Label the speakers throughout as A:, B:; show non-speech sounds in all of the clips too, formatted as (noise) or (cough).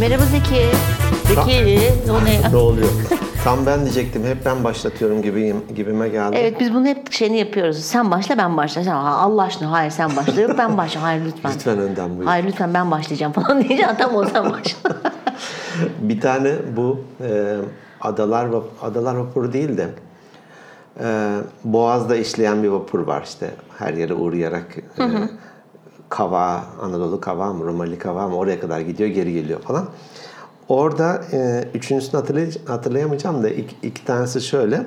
A: Merhaba Zeki. Zeki, o ne ya? (laughs)
B: Ne oluyor? Tam ben diyecektim. Hep ben başlatıyorum gibi gibime geldi.
A: Evet biz bunu hep şeyini yapıyoruz. Sen başla ben başla. Sen, "Ha, Allah aşkına hayır sen başla. Yok ben başla. Hayır lütfen.
B: Lütfen önden buyur.
A: Hayır lütfen ben başlayacağım (laughs) falan diyeceğim. Tamam o sen başla. (laughs)
B: Bir tane bu e, adalar adalar vapuru değil de e, Boğaz'da işleyen bir vapur var işte her yere uğrayarak e, Kava, Anadolu Kava mı, Romali Kava mı oraya kadar gidiyor geri geliyor falan. Orada e, üçüncüsünü hatırlay- hatırlayamayacağım da iki, iki tanesi şöyle.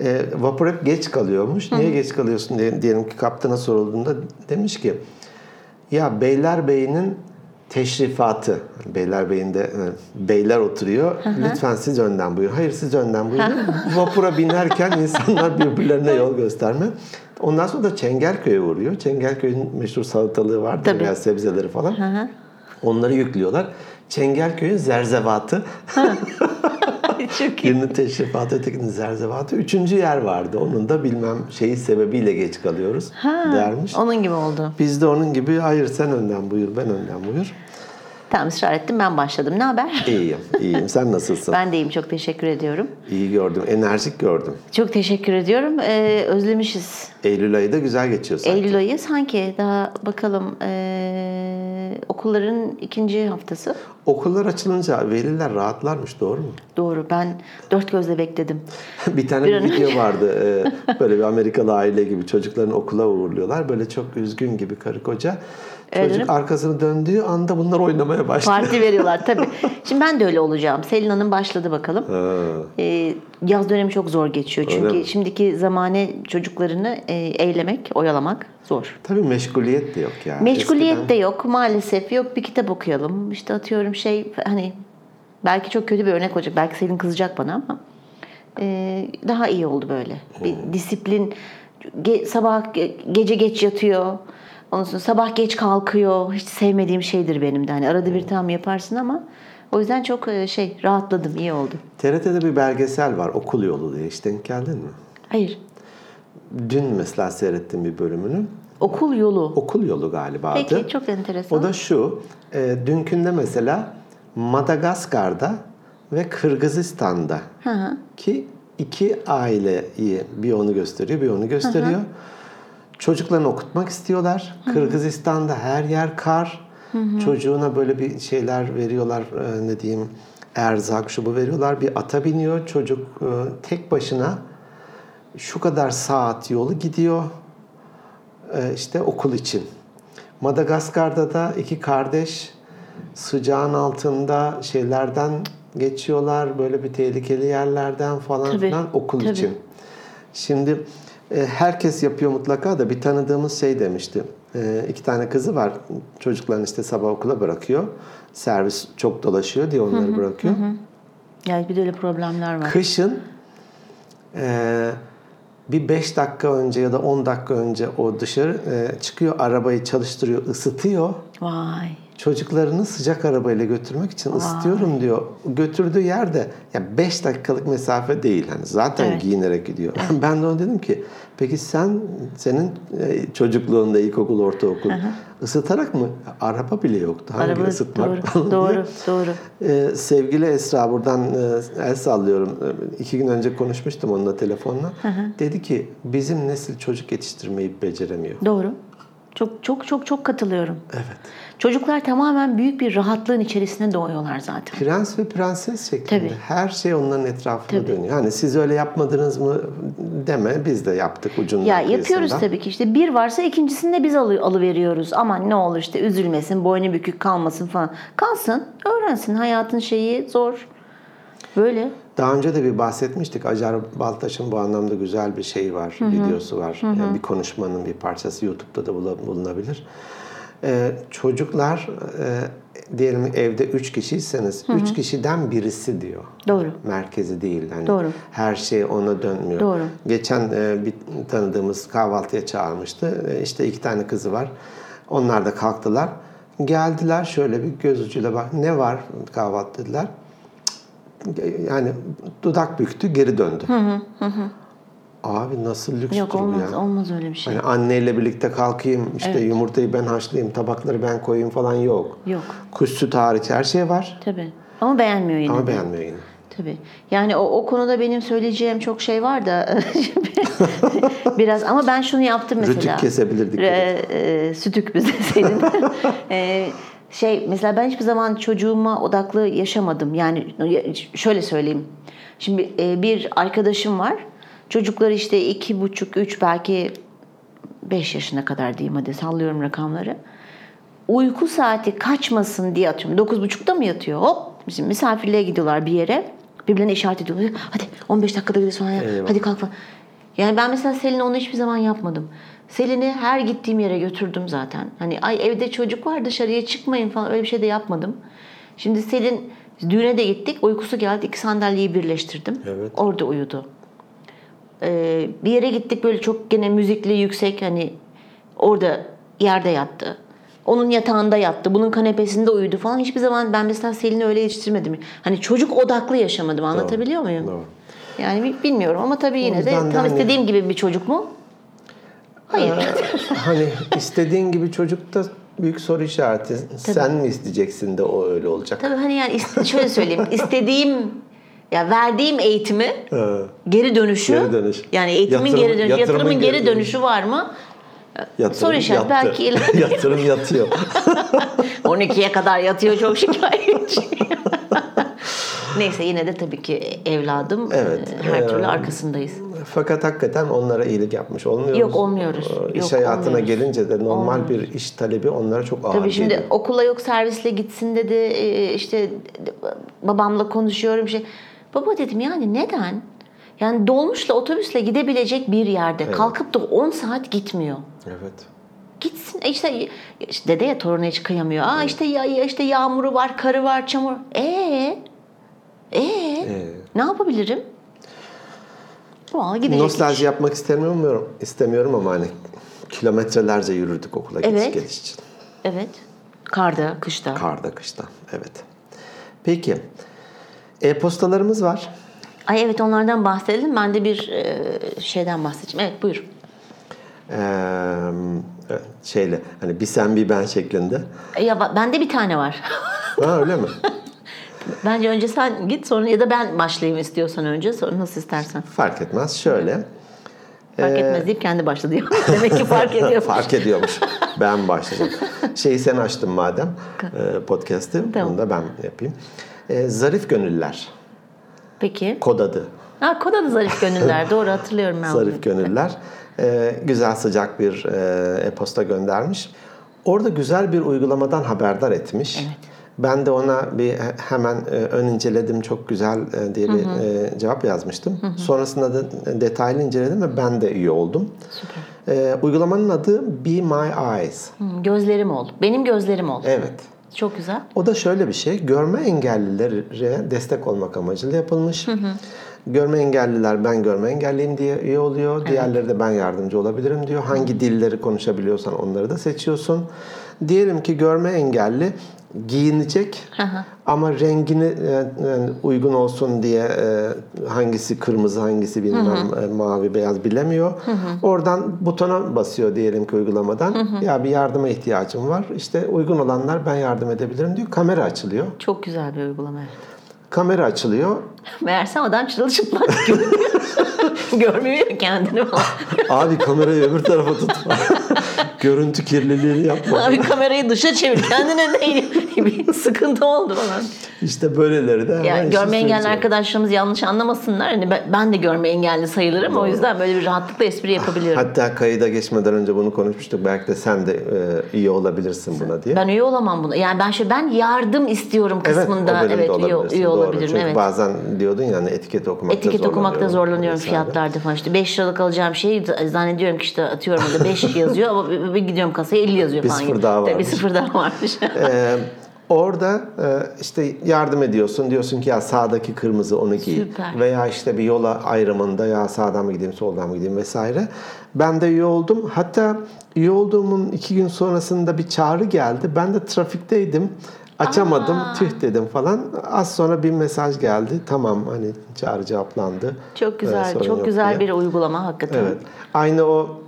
B: E, vapur hep geç kalıyormuş. Niye geç kalıyorsun diye, diyelim ki kaptana sorulduğunda demiş ki ya Beylerbeyi'nin teşrifatı. Beylerbeyi'nde e, beyler oturuyor. Lütfen siz önden buyurun. Hayır siz önden buyurun. Vapura binerken insanlar birbirlerine yol gösterme. Ondan sonra da Çengelköy'e uğruyor. Çengelköy'ün meşhur salatalığı vardır
A: Tabii.
B: veya sebzeleri falan. Onları yüklüyorlar. Çengelköy'ün zerzevatı. (laughs)
A: Çok iyi.
B: Birinin teşrifatı, ötekinin zerzevatı. Üçüncü yer vardı. Onun da bilmem şeyi sebebiyle geç kalıyoruz dermiş.
A: Onun gibi oldu.
B: Biz de onun gibi hayır sen önden buyur, ben önden buyur.
A: Tamam ısrar ettim ben başladım. Ne haber? (laughs)
B: İyiyim, iyiyim. Sen nasılsın?
A: Ben de iyiyim çok teşekkür ediyorum.
B: İyi gördüm, enerjik gördüm.
A: Çok teşekkür ediyorum. Ee, özlemişiz.
B: Eylül ayı da güzel geçiyor sanki.
A: Eylül ayı sanki daha bakalım ee, okulların ikinci haftası.
B: Okullar açılınca veliler rahatlarmış, doğru mu?
A: Doğru ben dört gözle bekledim. (laughs)
B: bir tane
A: Bir
B: bir video vardı. e, (laughs) böyle bir Amerikalı aile gibi çocuklarını okula uğurluyorlar. Böyle çok üzgün gibi karı koca. Çocuk arkasını döndüğü anda bunlar oynamaya başlıyor.
A: Parti veriyorlar tabii. Şimdi ben de öyle olacağım. Selin Hanım başladı bakalım.
B: Ha.
A: Ee, yaz dönemi çok zor geçiyor.
B: Öyle
A: Çünkü
B: mi?
A: şimdiki zamane çocuklarını e, eylemek, oyalamak zor.
B: Tabii meşguliyet de yok yani.
A: Meşguliyet
B: Eskiden-
A: de yok maalesef. Yok bir kitap okuyalım. İşte atıyorum şey hani belki çok kötü bir örnek olacak. Belki Selin kızacak bana ama e, daha iyi oldu böyle. Bir disiplin ge- sabah ge- gece geç yatıyor. Ondan sonra sabah geç kalkıyor. Hiç sevmediğim şeydir benim de. Hani arada bir tam yaparsın ama o yüzden çok e, şey rahatladım. iyi oldu.
B: TRT'de bir belgesel var Okul Yolu diye. Hiç denk geldin mi?
A: Hayır.
B: Dün mesela seyrettim bir bölümünü.
A: Okul yolu.
B: Okul Yolu galiba adı.
A: Peki çok enteresan.
B: O da şu. E, dünkünde mesela Madagaskar'da ve Kırgızistan'da
A: Hı hı.
B: ki iki aileyi bir onu gösteriyor bir onu gösteriyor. Çocuklarını okutmak istiyorlar. Kırgızistan'da her yer kar. Çocuğuna böyle bir şeyler veriyorlar e, ne diyeyim erzak şu bu veriyorlar. Bir ata biniyor çocuk e, tek başına şu kadar saat yolu gidiyor e, işte okul için. Madagaskar'da da iki kardeş sıcağın altında şeylerden geçiyorlar böyle bir tehlikeli yerlerden falan
A: Tabii,
B: filan okul
A: tabii.
B: için. Şimdi herkes yapıyor mutlaka da bir tanıdığımız şey demişti. E, iki tane kızı var. Çocuklarını işte sabah okula bırakıyor. Servis çok dolaşıyor diye onları bırakıyor.
A: Yani bir de öyle problemler var.
B: Kışın e, bir 5 dakika önce ya da 10 dakika önce o dışarı e, çıkıyor arabayı çalıştırıyor, ısıtıyor.
A: Vay.
B: Çocuklarını sıcak arabayla götürmek için ısıtıyorum diyor. Götürdüğü yerde ya 5 dakikalık mesafe değil. Hani zaten
A: Evet.
B: giyinerek gidiyor. (laughs) Ben de ona dedim ki peki sen senin e, çocukluğunda ilkokul, ortaokul ısıtarak mı? Araba bile yoktu. Hangi
A: Araba
B: ısıtmak
A: doğru,
B: falan
A: doğru,
B: diye.
A: doğru.
B: Ee, sevgili Esra buradan e, el sallıyorum. Ee, İki gün önce konuşmuştum onunla telefonla. Dedi ki bizim nesil çocuk yetiştirmeyi beceremiyor.
A: Doğru. Çok çok çok çok katılıyorum.
B: Evet.
A: Çocuklar tamamen büyük bir rahatlığın içerisinde doğuyorlar zaten.
B: Prens ve prenses şeklinde.
A: Tabii.
B: Her şey onların etrafında
A: Tabii.
B: dönüyor. Hani siz öyle yapmadınız mı deme biz de yaptık ucundan
A: Ya yapıyoruz
B: kıyısından.
A: tabii ki işte bir varsa ikincisini de biz alı, alıveriyoruz. Aman ne olur işte üzülmesin, boynu bükük kalmasın falan. Kalsın, öğrensin. Hayatın şeyi zor. Böyle.
B: Daha önce de bir bahsetmiştik. Acar Baltaş'ın bu anlamda güzel bir şey var, videosu var. Yani bir konuşmanın bir parçası YouTube'da da bulunabilir. Ee, çocuklar e, diyelim evde üç kişiyseniz üç kişiden birisi diyor.
A: Doğru.
B: Merkezi değil. Yani
A: Doğru.
B: Her şey ona dönmüyor.
A: Doğru.
B: Geçen e, bir tanıdığımız kahvaltıya çağırmıştı. E, işte iki tane kızı var. Onlar da kalktılar. Geldiler şöyle bir göz ucuyla bak ne var kahvaltı dediler. Yani dudak büktü geri döndü. Abi nasıl lüks
A: Yok olmaz,
B: ya.
A: olmaz öyle bir şey.
B: Hani anneyle birlikte kalkayım, işte yumurtayı ben haşlayayım, tabakları ben koyayım falan yok.
A: Yok.
B: Kuş sütü hariç her şey var
A: Tabii. Ama beğenmiyor yine.
B: ama
A: de.
B: beğenmiyor yine.
A: Tabii. Yani o, o konuda benim söyleyeceğim çok şey var da (laughs) biraz ama ben şunu yaptım mesela.
B: Rütük kesebilirdik.
A: Ee, e, sütük bize senin. Ee, (laughs) şey mesela ben hiçbir zaman çocuğuma odaklı yaşamadım. Yani şöyle söyleyeyim. Şimdi e, bir arkadaşım var. Çocukları işte iki buçuk, üç belki beş yaşına kadar diyeyim hadi sallıyorum rakamları. Uyku saati kaçmasın diye atıyorum. Dokuz buçukta mı yatıyor? Hop bizim misafirliğe gidiyorlar bir yere. Birbirlerine işaret ediyorlar. Hadi 15 dakikada gidiyoruz ya.
B: Eyvah.
A: Hadi kalk falan. Yani ben mesela Selin'e onu hiçbir zaman yapmadım. Selin'i her gittiğim yere götürdüm zaten. Hani ay evde çocuk var dışarıya çıkmayın falan öyle bir şey de yapmadım. Şimdi Selin düğüne de gittik. Uykusu geldi. iki sandalyeyi birleştirdim.
B: Evet.
A: Orada uyudu. Ee, bir yere gittik böyle çok gene müzikli yüksek hani orada yerde yattı. Onun yatağında yattı. Bunun kanepesinde uyudu falan. Hiçbir zaman ben mesela Selin'i öyle yetiştirmedim. Hani çocuk odaklı yaşamadım. Anlatabiliyor muyum?
B: Doğru.
A: Yani bi- bilmiyorum ama tabii yine de tam
B: de hani-
A: istediğim gibi bir çocuk mu? Hayır.
B: hani istediğin gibi çocuk da büyük soru işareti. Sen mi isteyeceksin de o öyle olacak?
A: tabii hani yani şöyle söyleyeyim. (laughs) istediğim ya verdiğim eğitimi
B: Ee,
A: geri dönüşü
B: Geri dönüş.
A: yani eğitimin
B: Yatırım-
A: geri dönüşü,
B: yatırımın
A: yatırımın
B: geri
A: dönüşü var mı?
B: yatırım
A: Soru işareti, belki (laughs)
B: yatırım yatıyor. (laughs)
A: 12'ye kadar yatıyor çok şikayetçi. (laughs) Neyse yine de tabii ki evladım
B: Evet,
A: e, her
B: e,
A: türlü arkasındayız.
B: Fakat hakikaten onlara iyilik yapmış olmuyoruz.
A: Yok, olmuyoruz.
B: İş
A: Yok,
B: hayatına
A: olmuyoruz.
B: gelince de normal bir iş talebi onlara çok ağır
A: Tabii şimdi
B: geliyor.
A: okula yok servisle gitsin dedi e, işte babamla konuşuyorum şey. Baba dedim yani neden? Yani dolmuşla otobüsle gidebilecek bir yerde kalkıp da 10 saat gitmiyor.
B: Evet.
A: Gitsin e işte, işte dede ya toruna hiç kıyamıyor. Aa işte ya, işte yağmuru var, karı var, çamur. Ee, ee, ne yapabilirim? Valla gidecek.
B: Nostalji yapmak istemiyorum, istemiyorum ama hani kilometrelerce yürürdük okula gidiş
A: Evet.
B: geliş için.
A: Evet. Karda, kışta.
B: Karda, kışta. Evet. Peki. E-postalarımız var.
A: Ay evet onlardan bahsedelim. Ben de bir e, şeyden bahsedeceğim. Evet buyur.
B: Ee, şeyle hani bir sen bir ben şeklinde.
A: E, Ya bende bir tane var.
B: Ha öyle mi? (laughs)
A: Bence önce sen git sonra ya da ben başlayayım istiyorsan önce sonra nasıl istersen.
B: Fark etmez. Şöyle.
A: Fark etmez deyip kendi başladı. (laughs) Demek ki fark (laughs) ediyor.
B: Fark ediyormuş. Ben başladım. Şeyi sen açtın madem podcast'ı.
A: Tamam.
B: Bunu da ben yapayım. E, zarif gönüller.
A: Peki.
B: Kod adı.
A: Ha kod adı zarif gönüller. Doğru (laughs) hatırlıyorum ben.
B: Zarif gönüller. E, güzel sıcak bir e, e-posta göndermiş. Orada güzel bir uygulamadan haberdar etmiş.
A: Evet.
B: Ben de ona bir hemen e, ön inceledim çok güzel e, diye bir e, cevap yazmıştım. Sonrasında da detaylı inceledim ve ben de üye oldum.
A: Süper.
B: E, uygulamanın adı Be My Eyes.
A: Hı, gözlerim ol. Benim gözlerim ol.
B: Evet.
A: Çok güzel.
B: O da şöyle bir şey, görme engellilere destek olmak amacıyla yapılmış. Görme engelliler ben görme engelliyim diye üye oluyor. Diğerleri de ben yardımcı olabilirim diyor. Hangi dilleri konuşabiliyorsan onları da seçiyorsun. Diyelim ki görme engelli giyinecek ama rengini e, yani uygun olsun diye e, hangisi kırmızı hangisi bilmem e, mavi beyaz bilemiyor. Oradan butona basıyor diyelim ki uygulamadan. Ya bir yardıma ihtiyacım var. İşte uygun olanlar ben yardım edebilirim diyor. Kamera açılıyor.
A: Çok güzel bir uygulama.
B: Kamera açılıyor. (laughs)
A: Meğerse adam çırılçıplak. (laughs) Görmüyor kendini.
B: Abi kamerayı öbür tarafa tutma. (laughs) Görüntü kirliliğini yapma.
A: Abi kamerayı dışa çevir. Kendine değil. Bir (laughs) sıkıntı oldu falan.
B: İşte böyleleri de.
A: Yani
B: işin
A: görme engelli arkadaşlarımız yanlış anlamasınlar. Hani ben- ben de görme engelli sayılırım. O yüzden böyle bir rahatlıkla espri yapabiliyorum.
B: Hatta kayıda geçmeden önce bunu konuşmuştuk. Belki de sen de e, iyi olabilirsin buna diye.
A: Ben üye olamam buna. Yani ben şey ben yardım istiyorum
B: Evet,
A: kısmında
B: bölümde
A: evet, üye, üye
B: Doğru.
A: olabilirim.
B: Çünkü
A: evet.
B: bazen diyordun ya hani etiket okumakta
A: Etiket okumakta zorlanıyorum
B: vesaire.
A: fiyatlarda falan. İşte 5 liralık alacağım şeyi zannediyorum ki işte atıyorum orada 5 (laughs) yazıyor ama bir, bir gidiyorum kasaya 50 yazıyor
B: Bir
A: falan.
B: sıfır
A: gibi.
B: daha
A: Tabii
B: varmış.
A: bir sıfır daha varmış.
B: Ee, (laughs) orada e, işte yardım ediyorsun. Diyorsun ki ya sağdaki kırmızı onu giy.
A: Süper.
B: Veya işte bir yola ayrımında ya sağdan mı gideyim soldan mı gideyim vesaire. Ben de üye oldum. Hatta üye olduğumun iki gün sonrasında bir çağrı geldi. Ben de trafikteydim. Açamadım, tüh dedim falan. Az sonra bir mesaj geldi. Tamam hani çağrı cevaplandı.
A: Çok
B: Ee,
A: güzel,
B: sorun
A: çok güzel
B: diye.
A: bir uygulama hakikaten.
B: Evet. Aynı o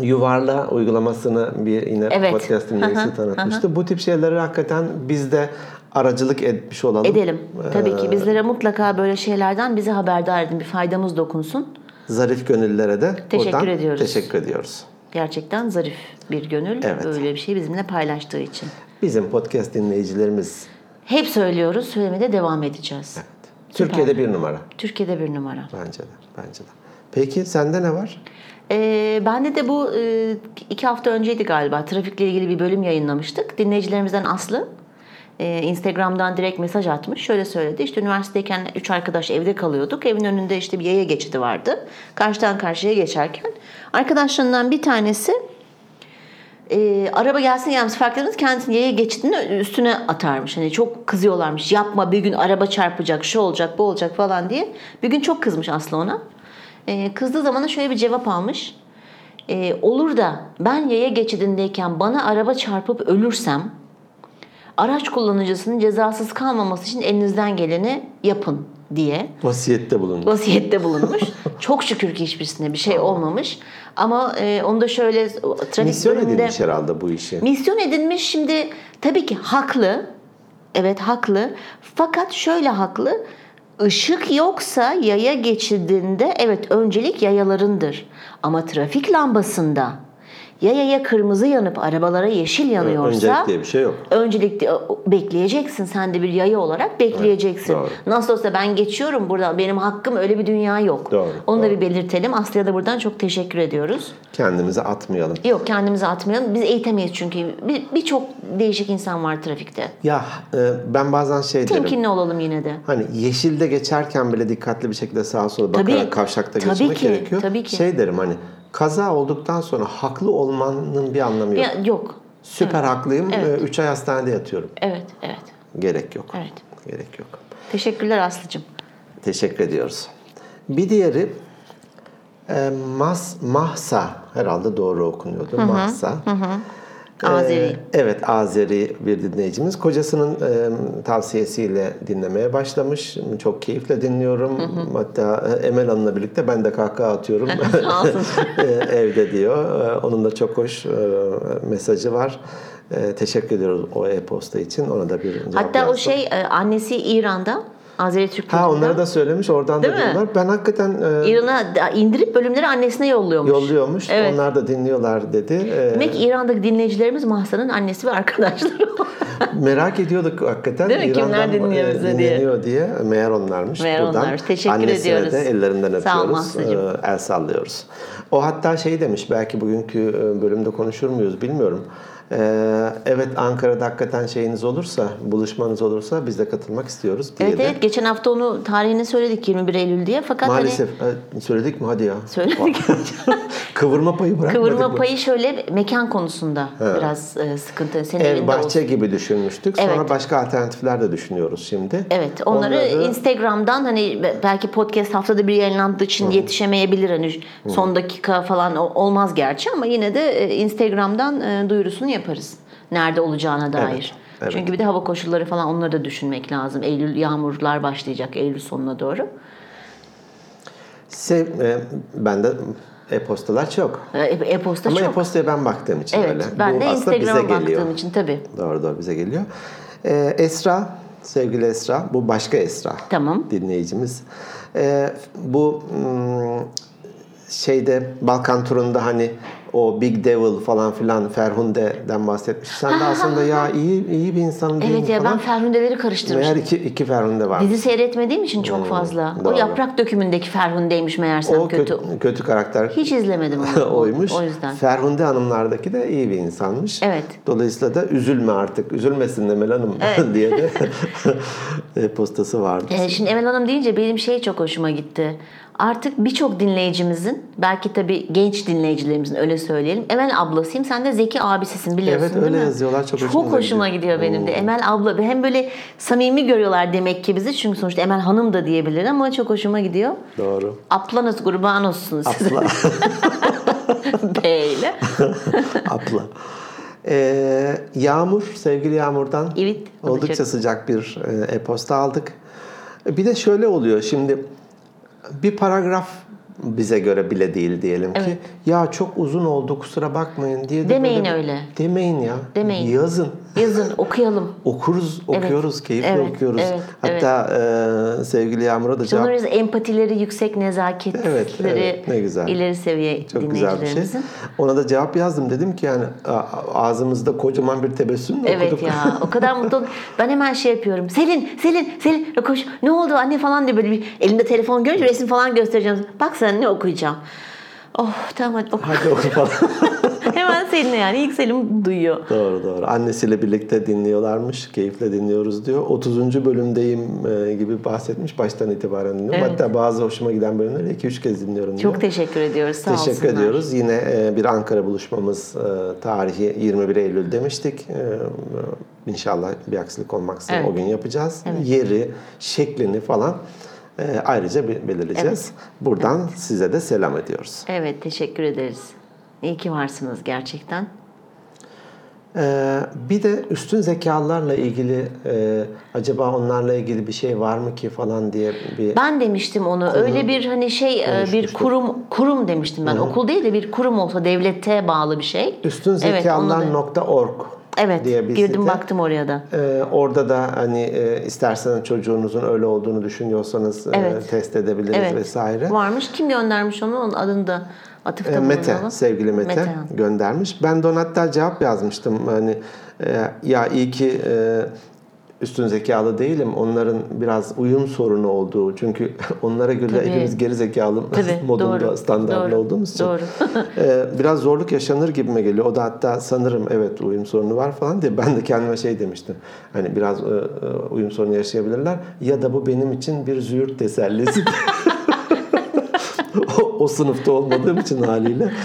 B: yuvarla uygulamasını bir yine
A: Evet.
B: podcast dinleyicisi tanıtmıştı. Bu tip şeyleri hakikaten biz de aracılık etmiş olalım.
A: Edelim. Tabii
B: Ee,
A: ki bizlere mutlaka böyle şeylerden bizi haberdar edin. Bir faydamız dokunsun.
B: Zarif gönüllere de
A: Teşekkür ediyoruz.
B: teşekkür ediyoruz.
A: Gerçekten zarif bir gönül
B: Evet.
A: böyle bir şey bizimle paylaştığı için.
B: Bizim podcast dinleyicilerimiz
A: Hep söylüyoruz, söylemeye devam edeceğiz.
B: Türkiye'de bir numara.
A: Türkiye'de bir numara.
B: Bence de. Bence de. Peki sende ne var?
A: Ee, bende de bu e, iki hafta önceydi galiba. Trafikle ilgili bir bölüm yayınlamıştık. Dinleyicilerimizden Aslı e, Instagram'dan direkt mesaj atmış. Şöyle söyledi. İşte üniversitedeyken üç arkadaş evde kalıyorduk. Evin önünde işte bir yaya geçidi vardı. Karşıdan karşıya geçerken arkadaşlarından bir tanesi e, araba gelsin gelmez fark etmez kendisini yaya geçidinin üstüne atarmış. Hani çok kızıyorlarmış. Yapma bir gün araba çarpacak, şu olacak, bu olacak falan diye. Bir gün çok kızmış Aslı ona. E, kızdığı zaman da şöyle bir cevap almış. E, olur da ben yaya geçidindeyken bana araba çarpıp ölürsem araç kullanıcısının cezasız kalmaması için elinizden geleni yapın diye
B: Vasiyette bulundu.
A: vasiyette bulunmuş. (laughs) Çok şükür ki hiçbirisine bir şey olmamış. Ama e, onu da şöyle trafik
B: Misyon
A: bölümünde
B: edilmiş herhalde bu işi.
A: misyon edilmiş. Şimdi tabii ki haklı. Evet haklı. Fakat şöyle haklı. Işık yoksa yaya geçidinde evet öncelik yayalarındır. Ama trafik lambasında ya yaya kırmızı yanıp arabalara yeşil yanıyorsa
B: Öncelik diye bir şey yok.
A: öncelikle bekleyeceksin. Sen de bir yaya olarak bekleyeceksin.
B: doğru.
A: Nasıl olsa ben geçiyorum burada. Benim hakkım öyle bir dünya yok.
B: Doğru,
A: Onu da
B: doğru.
A: bir belirtelim. Aslı'ya da buradan çok teşekkür ediyoruz.
B: Kendimizi atmayalım.
A: Yok kendimizi atmayalım. Biz eğitemeyiz çünkü. Bir- Birçok değişik insan var trafikte.
B: Ya e, ben bazen şey derim.
A: Temkinli olalım yine de.
B: Hani yeşilde geçerken bile dikkatli bir şekilde sağa sola bakarak
A: Tabii.
B: kavşakta
A: Tabii
B: geçmek
A: ki,
B: gerekiyor.
A: tabii ki.
B: Şey derim hani kaza olduktan sonra haklı olmanın bir anlamı yok.
A: Ya, yok.
B: Süper haklıyım.
A: Evet.
B: 3 ay hastanede yatıyorum.
A: Evet, evet.
B: Gerek yok.
A: Evet.
B: Gerek yok.
A: Teşekkürler Aslı'cığım.
B: Teşekkür ediyoruz. Bir diğeri e, Mas, Mahsa herhalde doğru okunuyordu. Mahsa. Ee,
A: Azeri.
B: evet Azeri bir dinleyicimiz. Kocasının e, tavsiyesiyle dinlemeye başlamış. Çok keyifle dinliyorum. Hatta e, Emel Hanım'la birlikte ben de kahkaha atıyorum. (laughs) (laughs) E, evde diyor. E, Onun da çok hoş e, mesajı var. E, teşekkür ediyoruz o e-posta için. Ona da bir
A: Hatta o
B: yazdım.
A: şey e, annesi İran'da. Azeri Türk
B: Ha onları da söylemiş. Oradan
A: Değil
B: da
A: mi?
B: diyorlar. Ben hakikaten e,
A: İran'a indirip bölümleri annesine yolluyormuş.
B: yolluyormuş.
A: Evet.
B: Onlar da dinliyorlar dedi. E,
A: Demek İran'daki dinleyicilerimiz Mahsa'nın annesi ve arkadaşları. (laughs)
B: merak ediyorduk hakikaten.
A: Değil mi? Kimler
B: İran'dan,
A: dinliyor
B: e,
A: bizi diye.
B: diye. Meğer onlarmış.
A: Meğer
B: Buradan
A: onlarmış. Teşekkür
B: annesine
A: ediyoruz.
B: de ellerinden
A: Sağ
B: öpüyoruz.
A: Mahsucum.
B: e, el sallıyoruz. O hatta şey demiş. Belki bugünkü e, bölümde konuşur muyuz bilmiyorum. E, evet Ankara'da hakikaten şeyiniz olursa, buluşmanız olursa biz de katılmak istiyoruz diye
A: evet
B: de.
A: evet geçen hafta onu tarihini söyledik 21 Eylül diye. Fakat
B: Maalesef e, söyledik mi hadi ya.
A: hani söyledik. (laughs)
B: Kıvırma payı bırakmadık
A: Kıvırma
B: mı?
A: payı şöyle mekan konusunda biraz e, sıkıntı. Senin
B: Ev bahçe
A: olsun.
B: gibi düşünmüştük. Sonra
A: Evet.
B: başka alternatifler de düşünüyoruz şimdi.
A: Evet onları, Instagram'dan hani belki podcast haftada bir yayınlandığı için yetişemeyebilir. Hani son dakika falan olmaz gerçi ama yine de e, Instagram'dan e, duyurusunu yaparız. Nerede olacağına dair.
B: evet.
A: Çünkü bir de hava koşulları falan onları da düşünmek lazım. Eylül yağmurlar başlayacak Eylül sonuna doğru.
B: Sev, e, bende e-postalar çok.
A: E, E-posta
B: Ama
A: çok.
B: e-postaya ben baktığım için
A: Evet
B: öyle.
A: ben
B: Bu
A: de Instagram'a
B: geliyor.
A: baktığım için tabii.
B: Doğru doğru bize geliyor. Ee, Esra, sevgili Esra, bu başka Esra.
A: Tamam.
B: Dinleyicimiz. Ee, bu şeyde Balkan turunda hani o Big Devil falan filan Ferhunde'den bahsetmiş. Sen de aslında ya iyi iyi bir insan değil
A: Evet ya
B: falan.
A: ben Ferhundeleri karıştırmıştım.
B: Meğer iki, iki Ferhunde var.
A: Dizi seyretmediğim için çok fazla. O
B: doğru.
A: yaprak dökümündeki Ferhunde'ymiş meğersem
B: o
A: kötü.
B: kötü, kötü karakter
A: Hiç izlemedim onu. (laughs)
B: oymuş.
A: O yüzden.
B: Ferhunde Hanımlardaki de iyi bir insanmış.
A: Evet.
B: Dolayısıyla da üzülme artık. Üzülmesin Emel Hanım (laughs) diye de (laughs) e-postası vardı.
A: Ee, şimdi Emel Hanım deyince benim şey çok hoşuma gitti. Artık birçok dinleyicimizin, belki tabii genç dinleyicilerimizin öyle söyleyelim. Emel ablasıyım, sen de Zeki abisisin biliyorsun
B: Evet,
A: değil
B: öyle
A: mi?
B: yazıyorlar, çok
A: Çok
B: hoşumuza
A: hoşuma
B: gidiyor.
A: gidiyor benim de. Emel abla. Hem böyle samimi görüyorlar demek ki bizi. Çünkü sonuçta Emel Hanım da diyebilir ama çok hoşuma gidiyor.
B: Doğru.
A: Aplanız kurban olsun size.
B: Apla. (laughs)
A: B ile. (laughs)
B: Apla. Ee, Yağmur, sevgili Yağmur'dan
A: Evet,
B: oldukça
A: çok-
B: sıcak bir e, e-posta aldık. Bir de şöyle oluyor şimdi bir paragraf bize göre bile değil diyelim ki.
A: Evet.
B: Ya çok uzun oldu kusura bakmayın diye de
A: Demeyin
B: böyle-
A: öyle.
B: Demeyin ya.
A: Demeyin.
B: Yazın.
A: Yazın okuyalım.
B: Okuruz, okuyoruz, keyifle
A: evet,
B: okuyoruz.
A: evet,
B: Hatta e, sevgili Yağmur'a da cevap
A: Canlarız empatileri yüksek, nezaketleri
B: Evet, evet, ne güzel.
A: ileri seviye
B: Çok güzel bir şey. Ona da cevap yazdım. Dedim ki yani ağzımızda kocaman bir tebessümle
A: Evet
B: okuduk.
A: ya (laughs) o kadar mutlu oldum. Ben hemen şey yapıyorum. Selin, Selin, Selin koş. Ne oldu anne falan diye böyle bir elimde telefon görünce resim falan göstereceğim. Bak sen ne okuyacağım. Oh tamam hadi oku.
B: Hadi oku falan. (laughs)
A: Selin'e yani ilk Selin duyuyor.
B: doğru doğru. Annesiyle birlikte dinliyorlarmış. Keyifle dinliyoruz diyor. 30. bölümdeyim e, gibi bahsetmiş. Baştan itibaren dinliyorum.
A: Evet.
B: Hatta bazı hoşuma giden bölümleri 2-3 kez dinliyorum diyor.
A: Çok teşekkür ediyoruz. Sağ
B: Teşekkür
A: olsunlar.
B: ediyoruz. Yine e, bir Ankara buluşmamız e, tarihi 21 Eylül demiştik. İnşallah bir aksilik olmaksızın
A: Evet.
B: o gün yapacağız. Yeri, şeklini falan ayrıca be- belirleyeceğiz. Buradan size de selam ediyoruz.
A: Evet teşekkür ederiz. İyi ki varsınız gerçekten.
B: E, bir de üstün zekalarla ilgili e, acaba onlarla ilgili bir şey var mı ki falan diye bir
A: Ben demiştim onu. Öyle bir hani şey e, bir kurum kurum demiştim ben. Okul değil de bir kurum olsa devlete bağlı bir şey.
B: Üstünzekalar.org
A: Evet,
B: diye bir
A: girdim
B: site.
A: baktım oraya da.
B: Ee, orada da hani e, isterseniz çocuğunuzun öyle olduğunu düşünüyorsanız e,
A: Evet.
B: test edebiliriz
A: Evet.
B: vesaire.
A: Varmış. Kim göndermiş onu? Onun adını da atıfta
B: E, Mete,
A: bulunalım.
B: sevgili Mete,
A: Mete.
B: göndermiş. Ben de ona hatta cevap yazmıştım. Hani e, ya iyi ki e, üstün zekalı değilim. Onların biraz uyum sorunu olduğu. Çünkü (laughs) onlara göre
A: Tabii.
B: hepimiz geri zekalı
A: Tabii, (laughs)
B: modunda
A: doğru,
B: standartlı
A: doğru,
B: olduğumuz için.
A: doğru. (laughs)
B: e, biraz zorluk yaşanır gibime geliyor. O da hatta sanırım evet uyum sorunu var falan diye ben de kendime şey demiştim. Hani biraz e, uyum sorunu yaşayabilirler ya da bu benim için bir züğürt tesellisi. O, sınıfta olmadığım için haliyle. (laughs)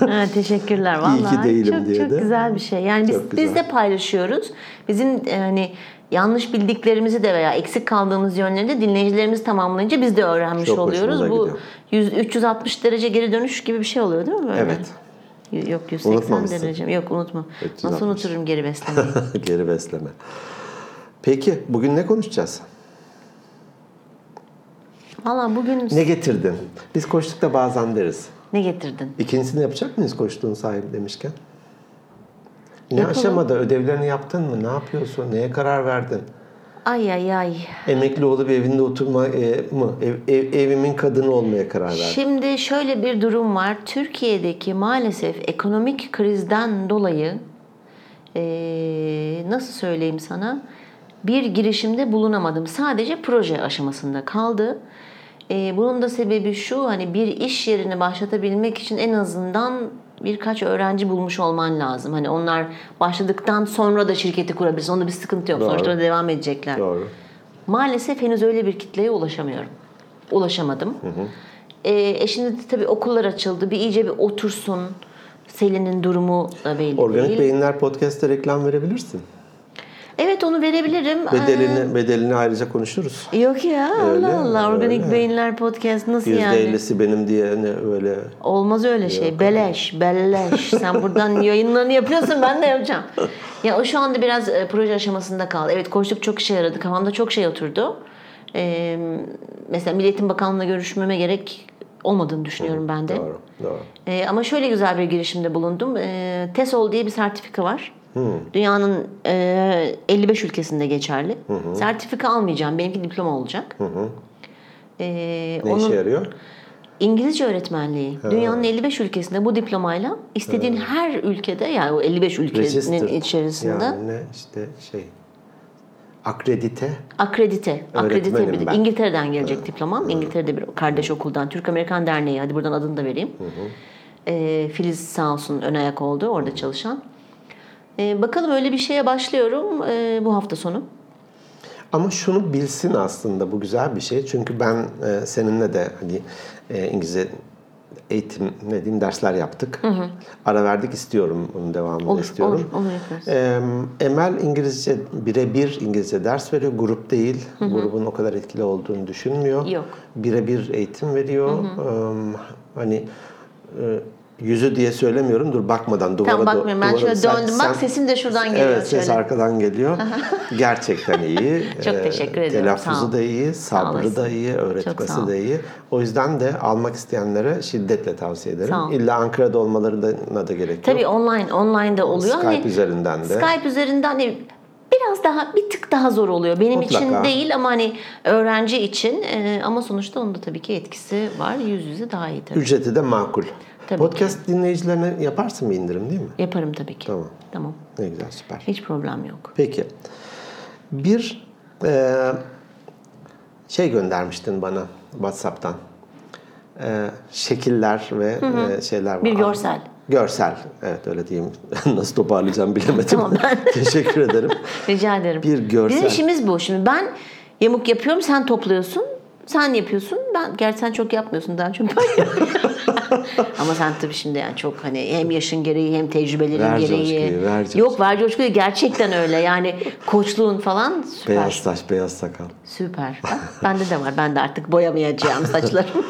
A: Ha, teşekkürler vallahi.
B: İyi ki değilim
A: çok,
B: diye
A: çok
B: de.
A: güzel bir şey. Yani biz biz de paylaşıyoruz. Bizim e, hani yanlış bildiklerimizi de veya eksik kaldığımız yönleri de dinleyicilerimiz tamamlayınca biz de öğrenmiş
B: Çok
A: oluyoruz. Bu
B: gidiyor.
A: 100 360 derece geri dönüş gibi bir şey oluyor değil mi böyle?
B: Evet.
A: Yok 180
B: Unutmamışsın.
A: derece. Yok unutma.
B: 360.
A: Nasıl unuturum geri beslemeyi? (laughs)
B: Geri besleme. Peki bugün ne konuşacağız?
A: Valla bugün
B: Ne getirdin? Biz koştukta bazen deriz.
A: ne getirdin?
B: İkincisini yapacak mıyız koştuğun sahip demişken? Ne
A: Yapalım.
B: aşamada ödevlerini yaptın mı? Ne yapıyorsun? Neye karar verdin?
A: Ay ay ay.
B: Emekli olup evinde oturma e, mı? Ev, ev- evimin kadını olmaya karar verdin.
A: Şimdi şöyle bir durum var. Türkiye'deki maalesef ekonomik krizden dolayı eee, nasıl söyleyeyim sana bir girişimde bulunamadım. Sadece proje aşamasında kaldı. Eee, bunun da sebebi şu hani bir iş yerini başlatabilmek için en azından birkaç öğrenci bulmuş olman lazım. Hani onlar başladıktan sonra da şirketi kurabilirsin. Onda bir sıkıntı yok.
B: Doğru.
A: Sonuçta devam edecekler.
B: Doğru.
A: Maalesef henüz öyle bir kitleye ulaşamıyorum. Ulaşamadım. Ee, e şimdi tabii okullar açıldı. Bir iyice bir otursun. Selin'in durumu da belli
B: Organik
A: değil.
B: Beyinler Podcast'ta reklam verebilirsin.
A: Evet onu verebilirim.
B: Bedelini, bedelini ayrıca konuşuruz.
A: Ee, yok ya
B: Öyle,
A: Allah Allah. Organik
B: öyle.
A: Beyinler Podcast nasıl yani?
B: %50'si benim diye ne öyle
A: Olmaz öyle şey. Beleş, belleş. Sen buradan (laughs) yayınlarını yapıyorsun ben de yapacağım. Ya o şu anda biraz e, proje aşamasında kaldı. Evet koştuk çok işe yaradı. Kafamda çok şey oturdu. Ee, mesela Milliyetin Bakanlığı'na görüşmeme gerek olmadığını düşünüyorum ben de.
B: doğru. Doğru.
A: Ee, ama şöyle güzel bir girişimde bulundum. Ee, TESOL diye bir sertifika var. Dünyanın e, 55 ülkesinde geçerli. Sertifika almayacağım. Benimki diploma olacak. Ee,
B: Ne işe yarıyor?
A: İngilizce öğretmenliği. Dünyanın 55 ülkesinde bu diplomayla istediğin her ülkede yani o 55 ülkenin
B: Registered.
A: içerisinde
B: Yani ne işte şey akredite
A: akredite. Akredite bir
B: ben.
A: İngiltere'den gelecek diplomam. İngiltere'de bir kardeş okuldan. Türk Amerikan Derneği. Hadi buradan adını da vereyim. Ee, Filiz sağ olsun ön ayak oldu orada çalışan. Ee, bakalım öyle bir şeye başlıyorum ee, bu hafta sonu.
B: Ama şunu bilsin aslında bu güzel bir şey. Çünkü ben e, seninle de hani e, İngilizce eğitim ne diyeyim dersler yaptık. Ara verdik istiyorum bunun devamını
A: Olur,
B: istiyorum.
A: olur, olur yaparız.
B: E, Emel İngilizce birebir İngilizce ders veriyor. Grup değil. Grubun o kadar etkili olduğunu düşünmüyor.
A: Yok.
B: Birebir eğitim veriyor. E, hani e, yüzü diye söylemiyorum. Dur bakmadan duvara do-
A: bakmıyorum. Ben şöyle
B: sen-
A: döndüm. Bak sesim de şuradan geliyor.
B: Evet ses
A: şöyle.
B: arkadan geliyor. (laughs) Gerçekten iyi.
A: Çok
B: Ee,
A: teşekkür sağ
B: Telaffuzu da iyi, sabrı da iyi, öğretmesi de iyi. O yüzden de almak isteyenlere şiddetle tavsiye ederim. İlla Ankara'da olmalarına da gerek yok.
A: Tabii online online de oluyor.
B: Skype
A: hani,
B: üzerinden de.
A: Skype üzerinden hani biraz daha bir tık daha zor oluyor. Benim için
B: Mutlaka.
A: değil ama hani öğrenci için e, ama sonuçta onun da tabii ki etkisi var. Yüz yüze daha iyi tabii.
B: Ücreti de makul.
A: Tabii
B: Podcast dinleyicilerine yaparsın bir indirim değil mi?
A: Yaparım tabii ki.
B: Tamam.
A: Tamam.
B: Ne güzel süper.
A: Hiç problem yok.
B: Peki. Bir e, şey göndermiştin bana WhatsApp'tan. E, şekiller ve e, şeyler var.
A: Bir görsel.
B: Görsel. Evet öyle diyeyim. (laughs) Nasıl toparlayacağım bilemedim.
A: Tamam, ben- (laughs)
B: Teşekkür ederim. (laughs)
A: Rica ederim.
B: Bir görsel.
A: Bizim işimiz bu. Şimdi ben yamuk yapıyorum, sen topluyorsun. Sen yapıyorsun. Ben gerçi sen çok yapmıyorsun daha çok ben yapıyorum. Ama sen tabii şimdi yani çok hani hem yaşın gereği hem tecrübelerin
B: Ver
A: gereği.
B: coşkuyu, ver coşkuyu.
A: Yok ver coşkuyu gerçekten öyle. Yani koçluğun falan süper.
B: Beyaz saç, beyaz sakal.
A: Süper. Bak, bende de var. Ben de artık boyamayacağım saçlarımı.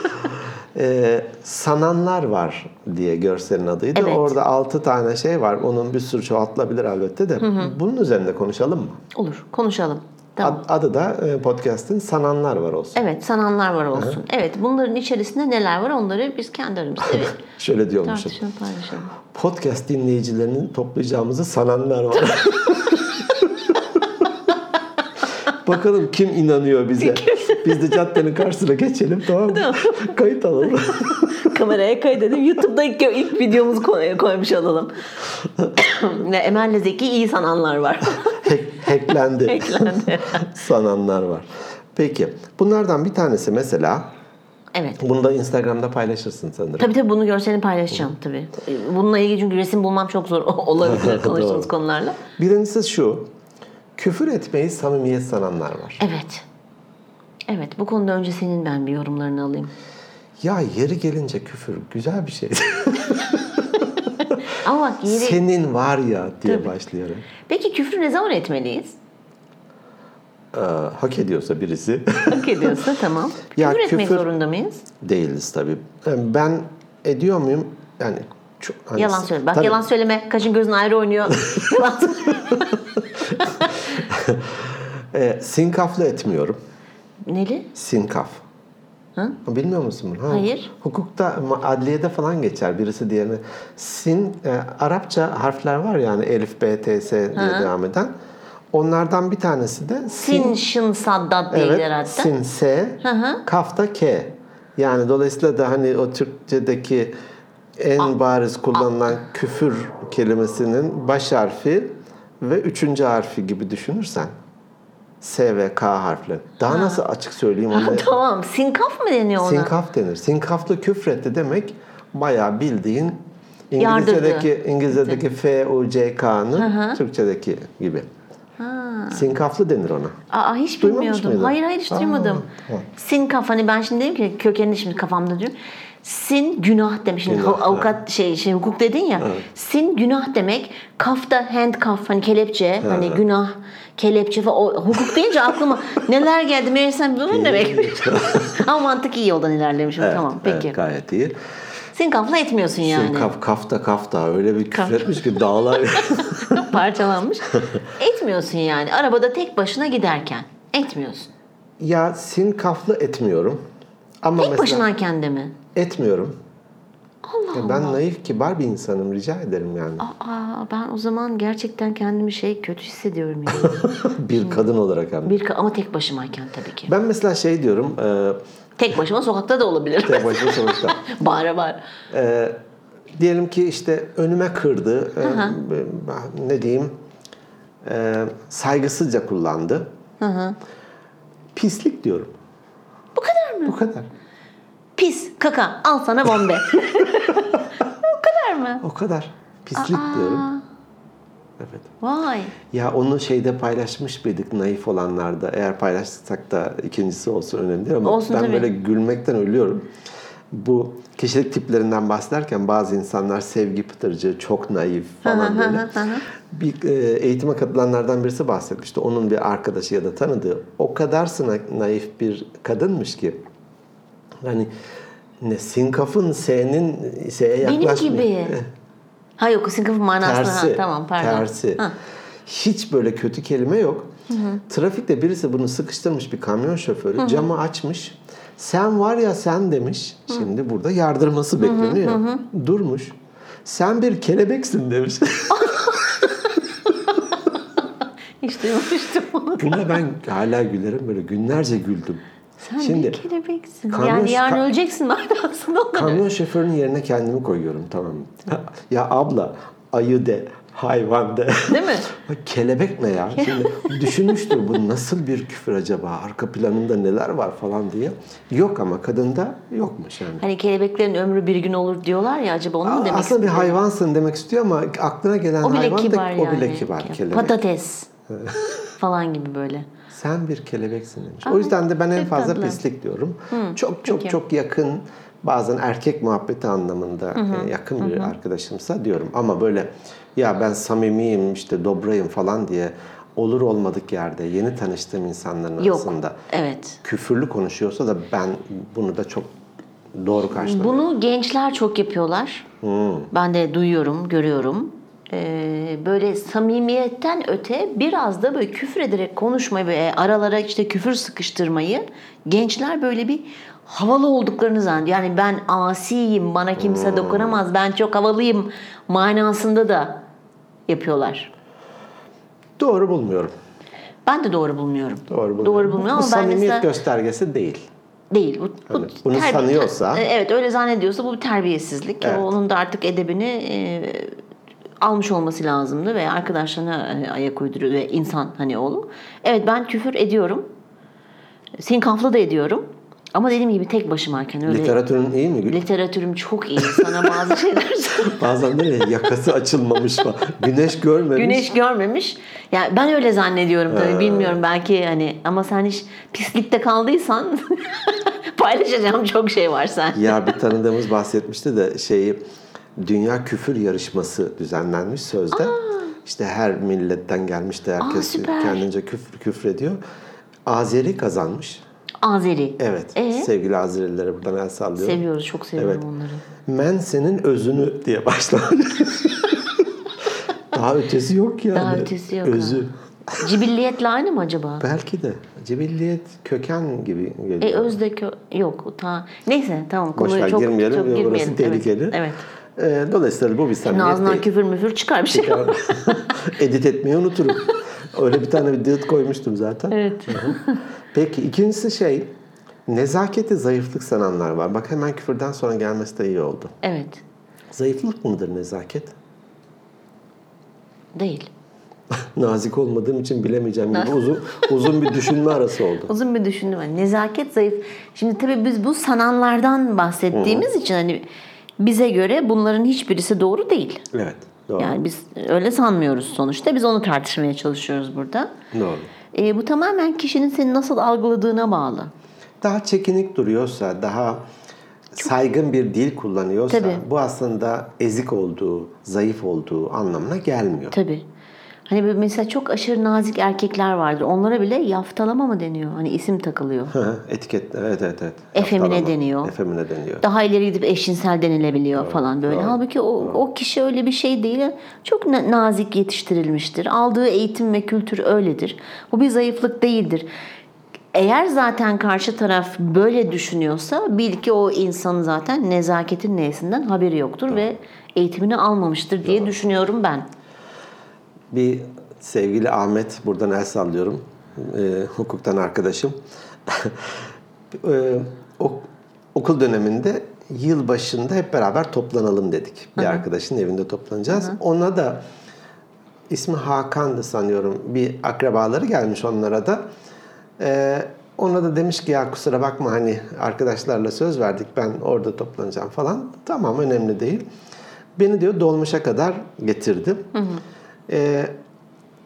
B: Ee, sananlar var diye görselin adıydı.
A: Evet.
B: Orada altı tane şey var. Onun bir sürü çoğaltılabilir elbette de. Bunun üzerinde konuşalım mı?
A: Olur. Konuşalım. Tamam.
B: Ad- Adı da e, podcast'in sananlar var olsun.
A: Evet, sananlar var olsun. Evet, bunların içerisinde neler var onları biz kendi aramızda (laughs)
B: Şöyle diyormuşum.
A: tartışalım, paylaşalım.
B: Podcast dinleyicilerinin toplayacağımızı sananlar var. (laughs) Bakalım kim inanıyor bize. Biz de caddenin karşısına geçelim tamam mı? (laughs) Kayıt alalım. (laughs)
A: Kameraya kaydedelim. YouTube'da ilk, ilk videomuzu koy- koymuş olalım. (coughs) ne Emel'le Zeki iyi sananlar var. (laughs)
B: Hack, hacklendi.
A: Hacklendi.
B: sananlar var. Peki. Bunlardan bir tanesi mesela
A: evet.
B: bunu da Instagram'da paylaşırsın sanırım.
A: Tabii tabii bunu görselini paylaşacağım tabii. Bununla ilgili çünkü resim bulmam çok zor olabilir konuştuğumuz konularla.
B: Birincisi şu. Küfür etmeyi samimiyet sananlar var.
A: Evet. Evet bu konuda önce senin ben bir yorumlarını alayım.
B: Ya yeri gelince küfür güzel bir şey.
A: Ama bak yeri...
B: Senin var ya diye başlayarak.
A: Peki küfrü ne zaman etmeliyiz?
B: Ee, hak ediyorsa birisi.
A: Hak ediyorsa (laughs) tamam.
B: Ya
A: küfür etmek
B: küfür-
A: zorunda mıyız?
B: Değiliz tabii. Yani Ben ediyor muyum? Yani çok, hani-
A: Yalan söyle. Bak
B: Tabii.
A: yalan söyleme. Kaşın gözün ayrı oynuyor. (laughs) yalan söyle. (laughs)
B: Ee, sinkaflı etmiyorum.
A: Neli?
B: Sinkaf.
A: Hı?
B: Bilmiyor musun bunu? Ha.
A: Hayır.
B: Hukukta, adliyede falan geçer birisi diğerine. Sin, e, Arapça harfler var yani Elif, B, T, S diye devam eden. Onlardan bir tanesi de
A: Sin, şın, saddat değiller
B: Evet,
A: hatta.
B: sin, S,
A: hı.
B: kaf da K. Yani dolayısıyla da hani o Türkçedeki en bariz kullanılan küfür kelimesinin baş harfi ve üçüncü harfi gibi düşünürsen. S ve K harfleri. Daha nasıl açık söyleyeyim onu?
A: tamam. Sinkaf mı deniyor ona?
B: Sinkaf denir. Sinkaflı küfretti demek bayağı bildiğin
A: Yardırdı.
B: İngilizce'deki İngilizce'deki F U C K'nın Türkçedeki gibi. Sinkaflı denir ona.
A: Aa hiç
B: Duymamış
A: bilmiyordum.
B: mıydın?
A: Hayır hayır hiç duymadım.
B: tamam.
A: Sinkaf hani ben şimdi dedim ki kökenini şimdi kafamda diyorum. Sin günah demiş. Şimdi
B: Günah,
A: avukat şey, şey hukuk dedin ya. Sin günah demek. Kaf da handcuff hani kelepçe hani günah kelepçe falan. O, hukuk deyince aklıma (laughs) neler geldi meğersem bu ne demek. (laughs) Ama mantık iyi yoldan ilerlemişim. tamam peki.
B: Evet, gayet iyi.
A: Sinkafla etmiyorsun yani.
B: Sinkaf, kafta kafta öyle bir küfretmiş ki (laughs) dağlar.
A: Parçalanmış. etmiyorsun yani. Arabada tek başına giderken. Etmiyorsun.
B: ya sinkaflı etmiyorum. Ama
A: Tek başınayken de mi?
B: etmiyorum.
A: Allah
B: Ya ben naif kibar bir insanım rica ederim yani.
A: Aa, ben o zaman gerçekten kendimi şey kötü hissediyorum yani. (laughs)
B: bir kadın olarak hem.
A: Bir ama tek başımayken tabii ki.
B: Ben mesela şey diyorum. E,
A: Tek başıma sokakta da olabilir.
B: tek başıma sonuçta. (laughs)
A: bağıra bağıra.
B: E, diyelim ki işte önüme kırdı. e, ne diyeyim? E, saygısızca kullandı. Pislik diyorum.
A: Bu kadar. Pis, kaka, al sana bombe. (laughs) Bu kadar mı?
B: O kadar. Pislik diyorum. Evet.
A: Vay.
B: Ya onu şeyde paylaşmış mıydık naif olanlarda? Eğer paylaşsak da ikincisi olsun önemli değil ama
A: Olsun
B: ben
A: tabii.
B: böyle gülmekten ölüyorum. Bu kişilik tiplerinden bahsederken bazı insanlar sevgi pıtırcı, çok naif falan böyle. Bir e, eğitime katılanlardan birisi bahsetmişti. Onun bir arkadaşı ya da tanıdığı o kadar naif bir kadınmış ki hani Ne sinkafın S'nin S'ye
A: Benim
B: yaklaşmıyor.
A: gibi. Ha yok sinkafın manasını.
B: Tersi.
A: Ha, tamam pardon.
B: Tersi.
A: Ha.
B: Hiç böyle kötü kelime yok. Trafikte birisi bunu sıkıştırmış bir kamyon şoförü. Camı açmış. Sen var ya sen demiş. Şimdi burada yardırması bekleniyor. Durmuş. Sen bir kelebeksin demiş. (laughs)
A: Hiç duymamıştım onu.
B: Buna ben hala gülerim böyle günlerce güldüm.
A: Sen
B: Şimdi
A: bir kelebeksin.
B: kamyon-
A: yani yarın
B: ka-
A: öleceksin manasında olur.
B: kamyon şoförünün yerine kendimi koyuyorum tamam mı? ya abla ayı de hayvan de.
A: Değil mi? (laughs)
B: Kelebek ne ya? Şimdi düşünmüştür bu nasıl bir küfür acaba? Arka planında neler var falan diye. Yok ama kadında yokmuş yani.
A: Hani kelebeklerin ömrü bir gün olur diyorlar ya acaba onu mu demek
B: Aslında bir hayvansın demek istiyor ama aklına gelen
A: O
B: hayvan da
A: yani.
B: o bile kibar kelebek.
A: Patates falan gibi böyle.
B: Sen bir kelebeksin demiş. o yüzden de ben en fazla
A: tatlı.
B: pislik diyorum. çok çok
A: peki.
B: çok yakın bazen erkek muhabbeti anlamında e, yakın bir arkadaşımsa diyorum. Ama böyle ya ben samimiyim işte dobrayım falan diye olur olmadık yerde yeni tanıştığım insanların
A: Yok.
B: arasında
A: Evet.
B: küfürlü konuşuyorsa da ben bunu da çok doğru karşılamıyorum.
A: Bunu gençler çok yapıyorlar. Ben de duyuyorum, görüyorum. Ee, böyle samimiyetten öte biraz da böyle küfür ederek konuşmayı ve aralara işte küfür sıkıştırmayı gençler böyle bir havalı olduklarını zannediyor. Yani ben asiyim, bana kimse dokunamaz, ben çok havalıyım manasında da yapıyorlar.
B: Doğru bulmuyorum.
A: Ben de doğru bulmuyorum.
B: Doğru bulmuyorum.
A: Doğru bulmuyorum
B: bu
A: ama ben
B: samimiyet
A: mesela
B: göstergesi değil.
A: değil. Bu, bu
B: Hani bunu sanıyorsa-
A: E, Evet öyle zannediyorsa bu bir terbiyesizlik.
B: Evet.
A: Onun da artık edebini e, almış olması lazımdı ve arkadaşlarına e, ayak uyduruyor ve insan hani oğlu. Evet ben küfür ediyorum. Sinkaflı da ediyorum. Ama dediğim gibi tek başımayken öyle
B: Literatürün iyi mi?
A: literatürüm çok iyi. Sana bazı (laughs) şeyler.
B: Bazen ya, yakası açılmamış falan. Güneş görmemiş.
A: Güneş görmemiş. Yani ben öyle zannediyorum tabii. Bilmiyorum belki hani ama sen hiç pislikte kaldıysan (laughs) paylaşacağım çok şey var sen.
B: Ya bir tanıdığımız bahsetmişti de şeyi Dünya Küfür Yarışması düzenlenmiş sözde. İşte her milletten gelmiş de herkes
A: süper.
B: kendince küfür küfrediyor. Azeri kazanmış.
A: Azeri.
B: Evet.
A: Ee?
B: Sevgili Azerililere buradan el sallıyorum.
A: Seviyoruz, çok seviyorum
B: Evet.
A: onları.
B: Men senin özünü diye başlamış. Daha ötesi yok yani.
A: Daha ötesi yok.
B: Özü.
A: ha. Cibilliyetle aynı mı acaba?
B: Belki de. Cibilliyet köken gibi geliyor.
A: E özde kö- yok. Ta Neyse tamam
B: Boş ver,
A: çok
B: girmeyelim.
A: çok
B: Orası
A: girmeyelim.
B: tehlikeli.
A: Evet. evet.
B: Ee, dolayısıyla bu bir samimiyet
A: ağzından
B: değil.
A: küfür müfür çıkar bir şey. (laughs)
B: Edit etmeyi unuturum. Öyle bir tane bir dıt koymuştum zaten.
A: Evet.
B: Hı hı. Peki ikincisi şey nezaketi zayıflık sananlar var. Bak hemen küfürden sonra gelmesi de iyi oldu.
A: evet.
B: Zayıflık mıdır nezaket?
A: Değil. (laughs)
B: Nazik olmadığım için bilemeyeceğim gibi uzun uzun bir düşünme arası oldu. (laughs)
A: Uzun bir düşündüm. Hani nezaket zayıf. Şimdi tabii biz bu sananlardan bahsettiğimiz için hani bize göre bunların hiçbirisi doğru değil.
B: Evet. Doğru.
A: Yani biz öyle sanmıyoruz sonuçta. Biz onu tartışmaya çalışıyoruz burada.
B: Doğru.
A: E, bu tamamen kişinin seni nasıl algıladığına bağlı.
B: Daha çekinik duruyorsa, daha saygın bir dil kullanıyorsa
A: Tabii.
B: bu aslında ezik olduğu, zayıf olduğu anlamına gelmiyor.
A: Tabii. Hani böyle mesela çok aşırı nazik erkekler vardır. Onlara bile yaftalama mı deniyor? Hani isim takılıyor.
B: Etiket, evet evet evet.
A: Efemine
B: Haftalama.
A: deniyor.
B: Efemine deniyor.
A: Daha ileri gidip eşcinsel denilebiliyor falan böyle.
B: doğru,
A: Halbuki o, o kişi öyle bir şey değil. Çok na- nazik yetiştirilmiştir. Aldığı eğitim ve kültür öyledir. Bu bir zayıflık değildir. Eğer zaten karşı taraf böyle düşünüyorsa bil ki o insanın zaten nezaketin neyesinden haberi yoktur ve eğitimini almamıştır diye düşünüyorum ben.
B: Bir sevgili Ahmet, buradan el sallıyorum. Ee, hukuktan arkadaşım. (laughs) Ee, o, okul döneminde yıl başında hep beraber toplanalım dedik. Bir arkadaşın evinde toplanacağız. Ona da ismi Hakan'dı sanıyorum. Bir akrabaları gelmiş onlara da. Ee, ona da demiş ki ya kusura bakma hani arkadaşlarla söz verdik ben orada toplanacağım falan. Tamam önemli değil. Beni diyor dolmuşa kadar getirdi. Ee,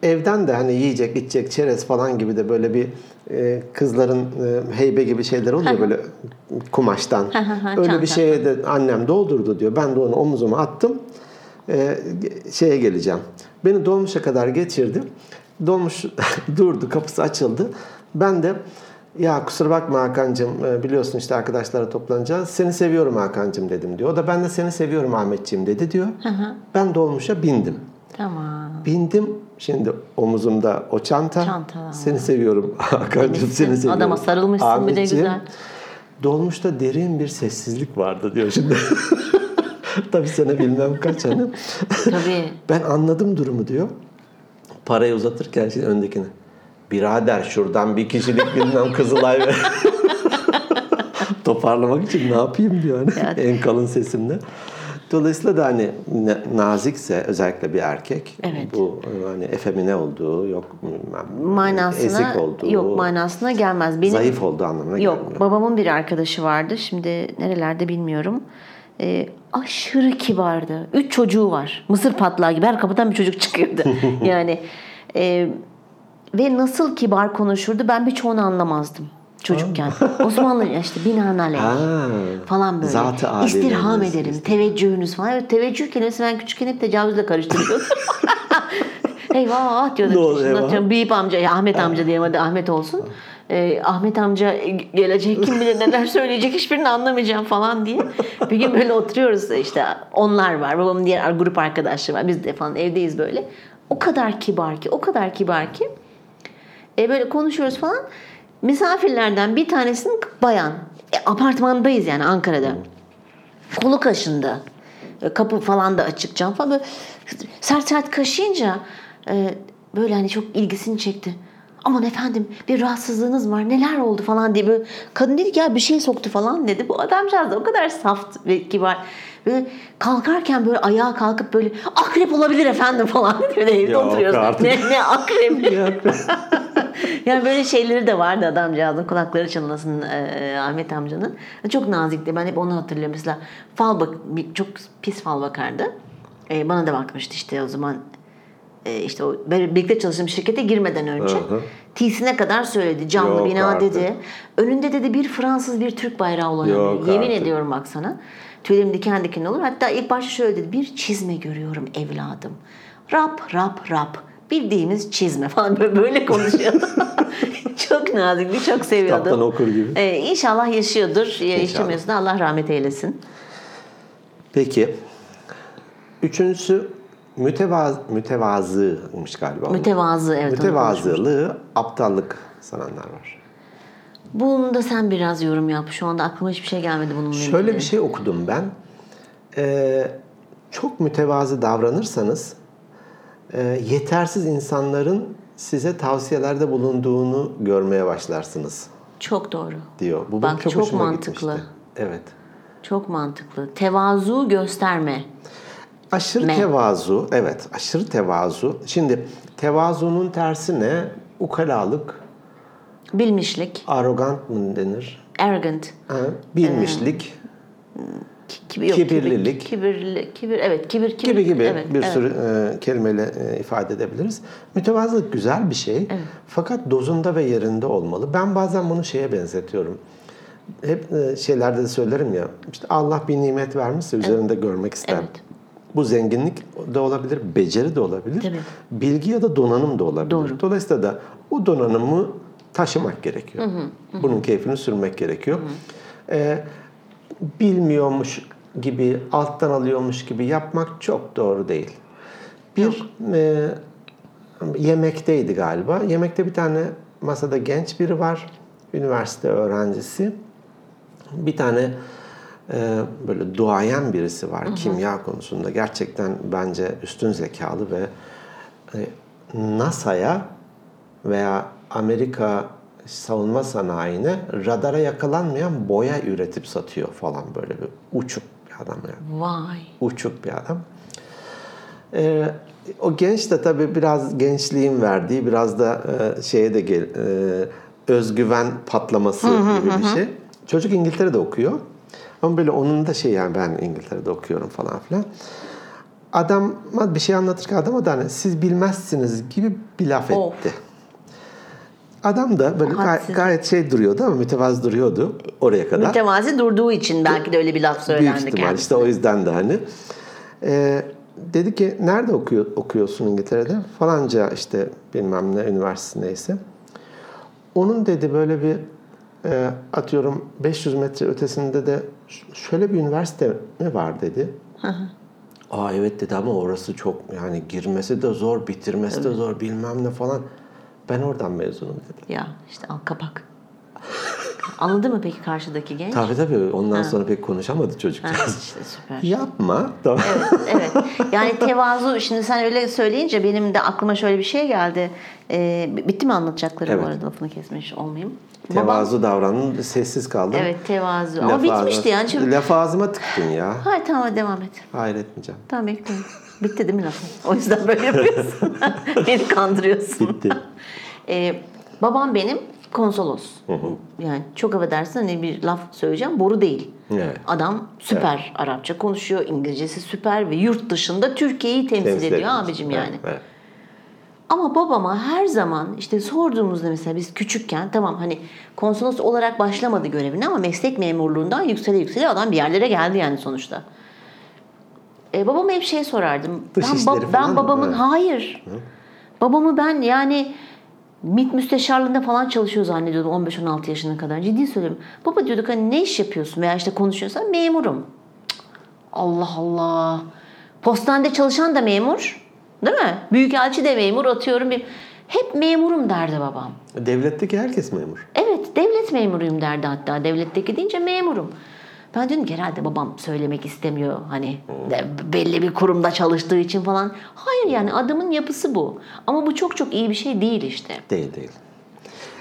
B: evden de hani yiyecek, içecek, çerez falan gibi de böyle bir e, kızların e, heybe gibi şeyler oluyor böyle kumaştan. Öyle bir şeye de annem doldurdu diyor. Ben de onu omuzuma attım. Ee, şeye geleceğim. Beni dolmuşa kadar geçirdi. Dolmuş (laughs) durdu, kapısı açıldı. Ben de Ya kusura bakma Hakan'cığım e, biliyorsun işte arkadaşlara toplanacağız. Seni seviyorum Hakan'cığım dedim diyor. O da ben de seni seviyorum Ahmetciğim dedi diyor. Ben dolmuşa bindim.
A: Tamam.
B: Bindim. Şimdi omuzumda o çanta.
A: Çanta.
B: Seni seviyorum (laughs) Hakan'cığım seni seviyorum.
A: Adama sarılmışsın bir de
B: Ahmetciğim,
A: güzel.
B: Dolmuşta derin bir sessizlik vardı diyor şimdi. (laughs) Tabii sene bilmem kaç hani.
A: Tabii. (laughs)
B: Ben anladım durumu diyor. Parayı uzatırken şimdi öndekine. Birader şuradan bir kişilik bilmem Kızılay ver. Toparlamak için ne yapayım diyor hani
A: Evet.
B: en kalın sesimle. Dolayısıyla da hani nazikse özellikle bir erkek
A: Evet.
B: bu hani efemine olduğu yok
A: manasına
B: ezik olduğu
A: yok manasına gelmez. Benim
B: zayıf olduğu anlamına
A: yok
B: gelmiyor.
A: babamın bir arkadaşı vardı. Şimdi nerelerde bilmiyorum. Ee, aşırı kibardı. Üç çocuğu var. Mısır patlağı gibi her kapıdan bir çocuk çıkıyordu. (laughs) yani e, ve nasıl kibar konuşurdu ben birçoğunu anlamazdım çocukken. (laughs) Osmanlı işte binaenaleyh falan böyle.
B: Zat-ı
A: İstirham ederim. Teveccühünüz falan. Evet teveccüh kelimesi ben küçükken hep tecavüzle karıştırıyordum. (laughs) eyvah diyordum.
B: Ne oldu,
A: Büyük amca, ya Ahmet amca diyelim hadi Ahmet olsun. Ee, Ahmet amca gelecek kim bilir neler söyleyecek hiçbirini anlamayacağım falan diye. Bir gün böyle oturuyoruz işte onlar var babamın diğer grup arkadaşları var biz de falan evdeyiz böyle. O kadar kibar ki o kadar kibar ki e, böyle konuşuyoruz falan. Misafirlerden bir tanesinin bayan. E, apartmandayız yani Ankara'da. Kolu kaşındı. E, Kapı falan da açık cam falan. Böyle sert sert kaşıyınca e, böyle hani çok ilgisini çekti. Aman efendim bir rahatsızlığınız var neler oldu falan diye böyle kadın dedi ki ya bir şey soktu falan dedi. Bu adamcağız da o kadar saft ve kibar. Böyle kalkarken böyle ayağa kalkıp böyle akrep olabilir efendim falan. (laughs) Böyle evde
B: Yok
A: oturuyoruz. Ne, ne akrep? (laughs) (laughs) yani böyle şeyleri de vardı adamcağızın kulakları çınlasın e, Ahmet amcanın. Çok nazikti. Ben hep onu hatırlıyorum. Mesela fal bak çok pis fal bakardı. E, bana da bakmıştı işte o zaman e, işte o birlikte çalıştığım şirkete girmeden önce.
B: Hı.
A: T'sine kadar söyledi. Camlı
B: Yok
A: bina
B: artık.
A: dedi. Önünde dedi bir Fransız bir Türk bayrağı olan.
B: Yok
A: Yemin
B: artık.
A: ediyorum bak sana. Tüylerim diken diken olur. Hatta ilk başta şöyle dedi. Bir çizme görüyorum evladım. Rap rap rap. Bildiğimiz çizme falan böyle, böyle konuşuyordu. (laughs) çok nazikti, çok seviyordum.
B: Kitaptan okur gibi.
A: Ee, inşallah yaşıyordur. Ya. Yaşamıyorsa Allah rahmet eylesin.
B: Peki. Üçüncüsü mütevaz, mütevazıymış galiba.
A: Mütevazı evet.
B: Mütevazılığı aptallık sananlar var.
A: Bunu da sen biraz yorum yap. Şu anda aklıma hiçbir şey gelmedi bununla ilgili.
B: Şöyle bir şey okudum ben. Ee, çok mütevazı davranırsanız e, yetersiz insanların size tavsiyelerde bulunduğunu görmeye başlarsınız
A: Çok doğru.
B: diyor. Bu
A: Bak,
B: çok,
A: çok mantıklı.
B: gitmişti. Evet.
A: Çok mantıklı. Tevazu gösterme.
B: Aşırı
A: Me.
B: tevazu, evet aşırı tevazu. Şimdi tevazunun tersi ne? Ukalalık,
A: Bilmişlik.
B: arrogant mı denir?
A: Arrogant.
B: Ha, bilmişlik
A: Kibir, yok,
B: Kibirlilik.
A: Kibir, kibirli, kibir, evet kibir, kibir.
B: gibi gibi
A: evet,
B: bir
A: evet.
B: sürü e, kelimeyle e, ifade edebiliriz. Mütevazılık güzel bir şey. Fakat dozunda ve yerinde olmalı. Ben bazen bunu şeye benzetiyorum. Hep e, şeylerde de söylerim ya. işte Allah bir nimet vermişse üzerinde görmek ister.
A: Evet.
B: Bu zenginlik de olabilir, beceri de olabilir.
A: Tabii.
B: Bilgi ya da donanım da olabilir.
A: Doğru.
B: Dolayısıyla da o donanımı taşımak gerekiyor. Bunun keyfini sürmek gerekiyor. Ee, bilmiyormuş gibi, alttan alıyormuş gibi yapmak çok doğru değil. Bir e, yemekteydi galiba. Yemekte bir tane masada genç biri var. Üniversite öğrencisi. Bir tane e, böyle duayen birisi var kimya konusunda. Gerçekten bence üstün zekalı ve e, NASA'ya veya Amerika savunma sanayine radara yakalanmayan boya üretip satıyor falan böyle bir uçuk bir adam yani.
A: Vay.
B: Uçuk bir adam. Ee, o genç de tabii biraz gençliğin verdiği biraz da e, şeye de gel, e, özgüven patlaması gibi bir şey. Çocuk İngiltere'de okuyor. Ama böyle onun da şey yani ben İngiltere'de okuyorum falan filan. Adama bir şey anlatırken adama da hani siz bilmezsiniz gibi bir laf
A: Of.
B: etti. Adam da böyle gay- gayet şey duruyordu ama mütevazı duruyordu oraya kadar.
A: Mütevazi durduğu için belki de öyle bir laf
B: Büyük
A: söylendi
B: ihtimal
A: kendisine.
B: işte o yüzden de hani. Ee, dedi ki nerede okuyor, okuyorsun İngiltere'de? Falanca işte bilmem ne üniversitesi neyse. Onun dedi böyle bir e, atıyorum 500 metre ötesinde de şöyle bir üniversite mi var dedi. Aa evet dedi ama orası çok yani girmesi de zor, bitirmesi de zor bilmem ne falan. Ben oradan mezunum dedi.
A: Ya işte al kapak. Anladı mı peki karşıdaki genç?
B: Tabii tabii ondan sonra pek konuşamadı çocuk.
A: Ha, işte süper.
B: Yapma. Tamam.
A: evet. Yani tevazu şimdi sen öyle söyleyince benim de aklıma şöyle bir şey geldi. Ee, bitti mi anlatacaklarım
B: Evet.
A: bu arada lafını kesmiş olmayayım. Babam-
B: Tevazu davranın, sessiz kaldım.
A: Evet tevazu. Ama
B: Laf
A: bitmişti
B: ağzıma-
A: yani. Şimdi...
B: Laf ağzıma tıktın ya.
A: Hayır tamam devam et.
B: Hayır etmeyeceğim.
A: Tamam bekliyorum. Bitti değil mi lafın? O yüzden böyle yapıyorsun. (laughs) Beni kandırıyorsun.
B: Bitti.
A: Ee, babam benim konsolos. Yani çok affedersin hani bir laf söyleyeceğim boru değil.
B: Evet.
A: Adam süper Arapça konuşuyor, İngilizcesi süper ve yurt dışında Türkiye'yi temsil,
B: Temsil
A: ediyor
B: ediyorsun.
A: abicim
B: Evet,
A: yani.
B: evet.
A: Ama babama her zaman işte sorduğumuzda mesela biz küçükken tamam hani konsolos olarak başlamadı görevine ama meslek memurluğundan yüksele yüksele adam bir yerlere geldi yani sonuçta. E, babama hep şey sorardım.
B: Dış
A: ben,
B: işleri
A: ben
B: mı?
A: babamın
B: Evet.
A: hayır. Babamı ben yani MİT müsteşarlığında falan çalışıyor zannediyordum 15-16 yaşına kadar. Ciddi söylüyorum. Baba diyorduk hani ne iş yapıyorsun veya işte konuşuyorsan memurum. Cık, Allah Allah. Postanede çalışan da memur. Değil mi? Büyükelçi de memur atıyorum. Bir... Hep memurum derdi babam.
B: Devletteki herkes memur.
A: Evet devlet memuruyum derdi hatta. Devletteki deyince memurum. Ben dedim ki herhalde babam söylemek istemiyor hani de belli bir kurumda çalıştığı için falan. Hayır yani adamın yapısı bu. Ama bu çok çok iyi bir şey değil işte.
B: Değil değil.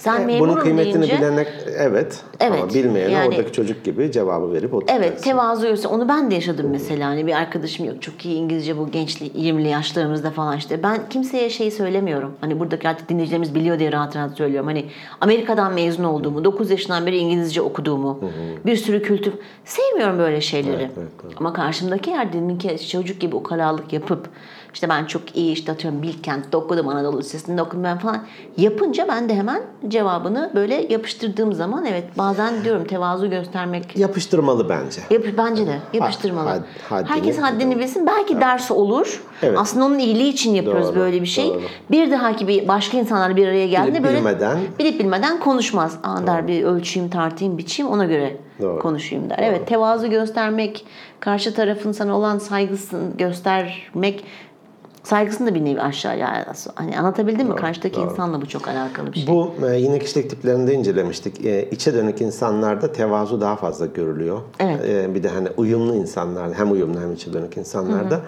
A: Sen
B: E,
A: memurum
B: Bunun kıymetini
A: deyince
B: bilene evet,
A: Evet,
B: ama bilmeyene
A: yani-
B: oradaki çocuk gibi cevabı verip oturacaksın.
A: Evet tevazu. Onu ben de yaşadım mesela. Hani bir arkadaşım yok. Çok iyi İngilizce bu gençli 20'li yaşlarımızda falan işte. Ben kimseye şey söylemiyorum. Hani buradaki artık dinleyicilerimiz biliyor diye rahat rahat söylüyorum. Hani Amerika'dan mezun olduğumu, 9 yaşından beri İngilizce okuduğumu, bir sürü kültür. Sevmiyorum böyle şeyleri.
B: Evet, evet, evet.
A: Ama karşımdaki yer deminki çocuk gibi ukalalık yapıp işte ben çok iyi işte atıyorum Bilkent'te okudum Anadolu Lisesi'nde okudum ben falan yapınca ben de hemen cevabını böyle yapıştırdığım zaman evet bazen diyorum tevazu göstermek
B: Yapıştırmalı bence.
A: Yap, bence de yapıştırmalı.
B: had- haddini-
A: Herkes haddini bilsin. Belki ders olur.
B: Evet.
A: Aslında onun iyiliği için yapıyoruz
B: Doğru,
A: böyle bir şey.
B: doğru.
A: Bir dahaki bir başka insanlar bir araya geldiğinde
B: Bilip
A: böyle
B: bilmeden-
A: bilip bilmeden konuşmaz. Aa der bir ölçeyim, tartayım, biçeyim ona göre
B: Doğru.
A: konuşayım der. Evet, tevazu göstermek, karşı tarafın sana olan saygısını göstermek saygısını da bir nevi aşağıya hani anlatabildim mi? Karşıdaki insanla bu çok alakalı bir şey.
B: Bu e, yine kişilik tiplerinde incelemiştik. E, içe dönük insanlarda tevazu daha fazla görülüyor.
A: Evet.
B: E, bir de hani uyumlu insanlar, hem uyumlu hem içe dönük insanlarda.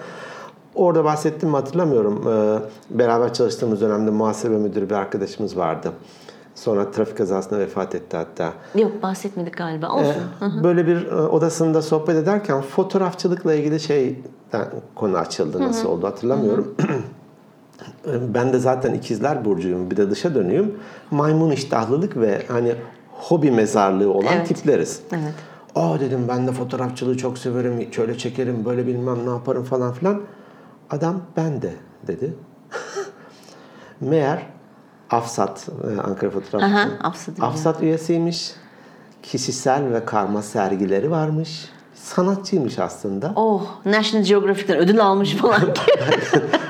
B: Orada bahsettim mi hatırlamıyorum. E, beraber çalıştığımız dönemde muhasebe müdürü bir arkadaşımız vardı. Sonra trafik kazasında vefat etti hatta.
A: Yok bahsetmedik galiba. Olsun.
B: Böyle bir e, odasında sohbet ederken fotoğrafçılıkla ilgili şeyden konu açıldı. Nasıl oldu hatırlamıyorum. (clears throat) ben de zaten ikizler burcuyum. Bir de dışa dönüyüm. Maymun iştahlılık ve hani hobi mezarlığı olan
A: Evet.
B: tipleriz.
A: Evet.
B: Aa dedim ben de fotoğrafçılığı çok severim. Şöyle çekerim, böyle bilmem ne yaparım falan filan. Adam ben de dedi. (laughs) Meğer Afsat, e, Ankara Fotoğraf
A: Aha, Afsat.
B: Afsat üyesiymiş. Kişisel ve karma sergileri varmış. Sanatçıymış aslında.
A: Oh, National Geographic'ten ödül almış falan. (laughs)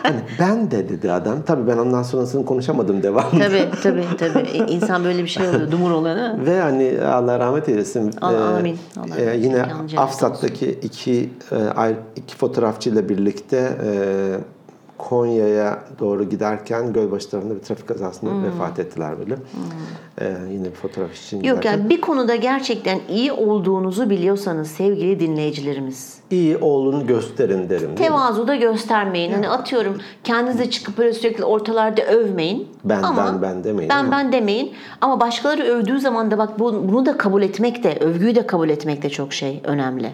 B: Hani ben de dedi adam. Tabii ben ondan sonrasını konuşamadım devamlı.
A: tabii tabii tabii. İnsan böyle bir şey oluyor. Dumur oluyor değil mi?
B: Ve hani Allah rahmet eylesin.
A: Allah-
B: e,
A: amin. Allah
B: e, yine Afsat'taki iki e, iki fotoğrafçıyla birlikte e, Konya'ya doğru giderken Gölbaşı tarafında bir trafik kazasında
A: Hmm.
B: vefat ettiler böyle. E, yine bir fotoğraf için
A: Yok
B: giderken.
A: yani bir konuda gerçekten iyi olduğunuzu biliyorsanız sevgili dinleyicilerimiz.
B: iyi olduğunu gösterin derim.
A: Tevazu da göstermeyin. Hani atıyorum kendinize çıkıp böyle sürekli ortalarda övmeyin.
B: Ben,
A: Ama
B: ben, ben demeyin
A: Ben
B: ama-
A: ben demeyin. Ama başkaları övdüğü zaman da bak bu- bunu da kabul etmek de, övgüyü de kabul etmek de çok şey önemli.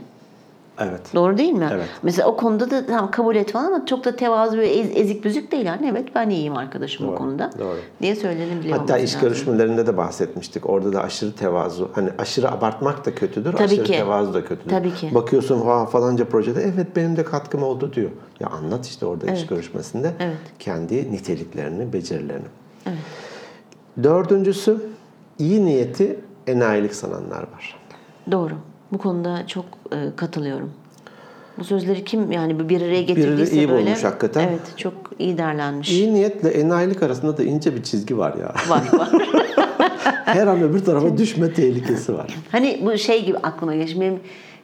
B: Evet.
A: Doğru değil mi?
B: Evet.
A: Mesela o konuda da tamam kabul et falan ama çok da tevazu ve ez- ezik büzük değil yani. Evet ben iyiyim arkadaşım bu konuda.
B: doğru.
A: Diye söylenebiliyor
B: Hatta iş
A: lazım.
B: görüşmelerinde de bahsetmiştik. Orada da aşırı tevazu. Hani aşırı abartmak da kötüdür,
A: Tabii
B: aşırı
A: ki.
B: tevazu da kötüdür.
A: Tabii ki.
B: Bakıyorsun ha falanca projede evet benim de katkım oldu diyor. Ya anlat işte orada iş görüşmesinde
A: Evet.
B: kendi niteliklerini, becerilerini. Dördüncüsü iyi niyeti enayilik sananlar var.
A: Doğru. Bu konuda çok e, katılıyorum. Bu sözleri kim yani bir araya getirdiyse
B: iyi
A: böyle.
B: bulmuş hakikaten.
A: Evet çok iyi derlenmiş.
B: İyi niyetle enayilik arasında da ince bir çizgi var ya.
A: Var var. (laughs)
B: Her an öbür tarafa düşme tehlikesi var.
A: Hani bu şey gibi aklıma geçti. Benim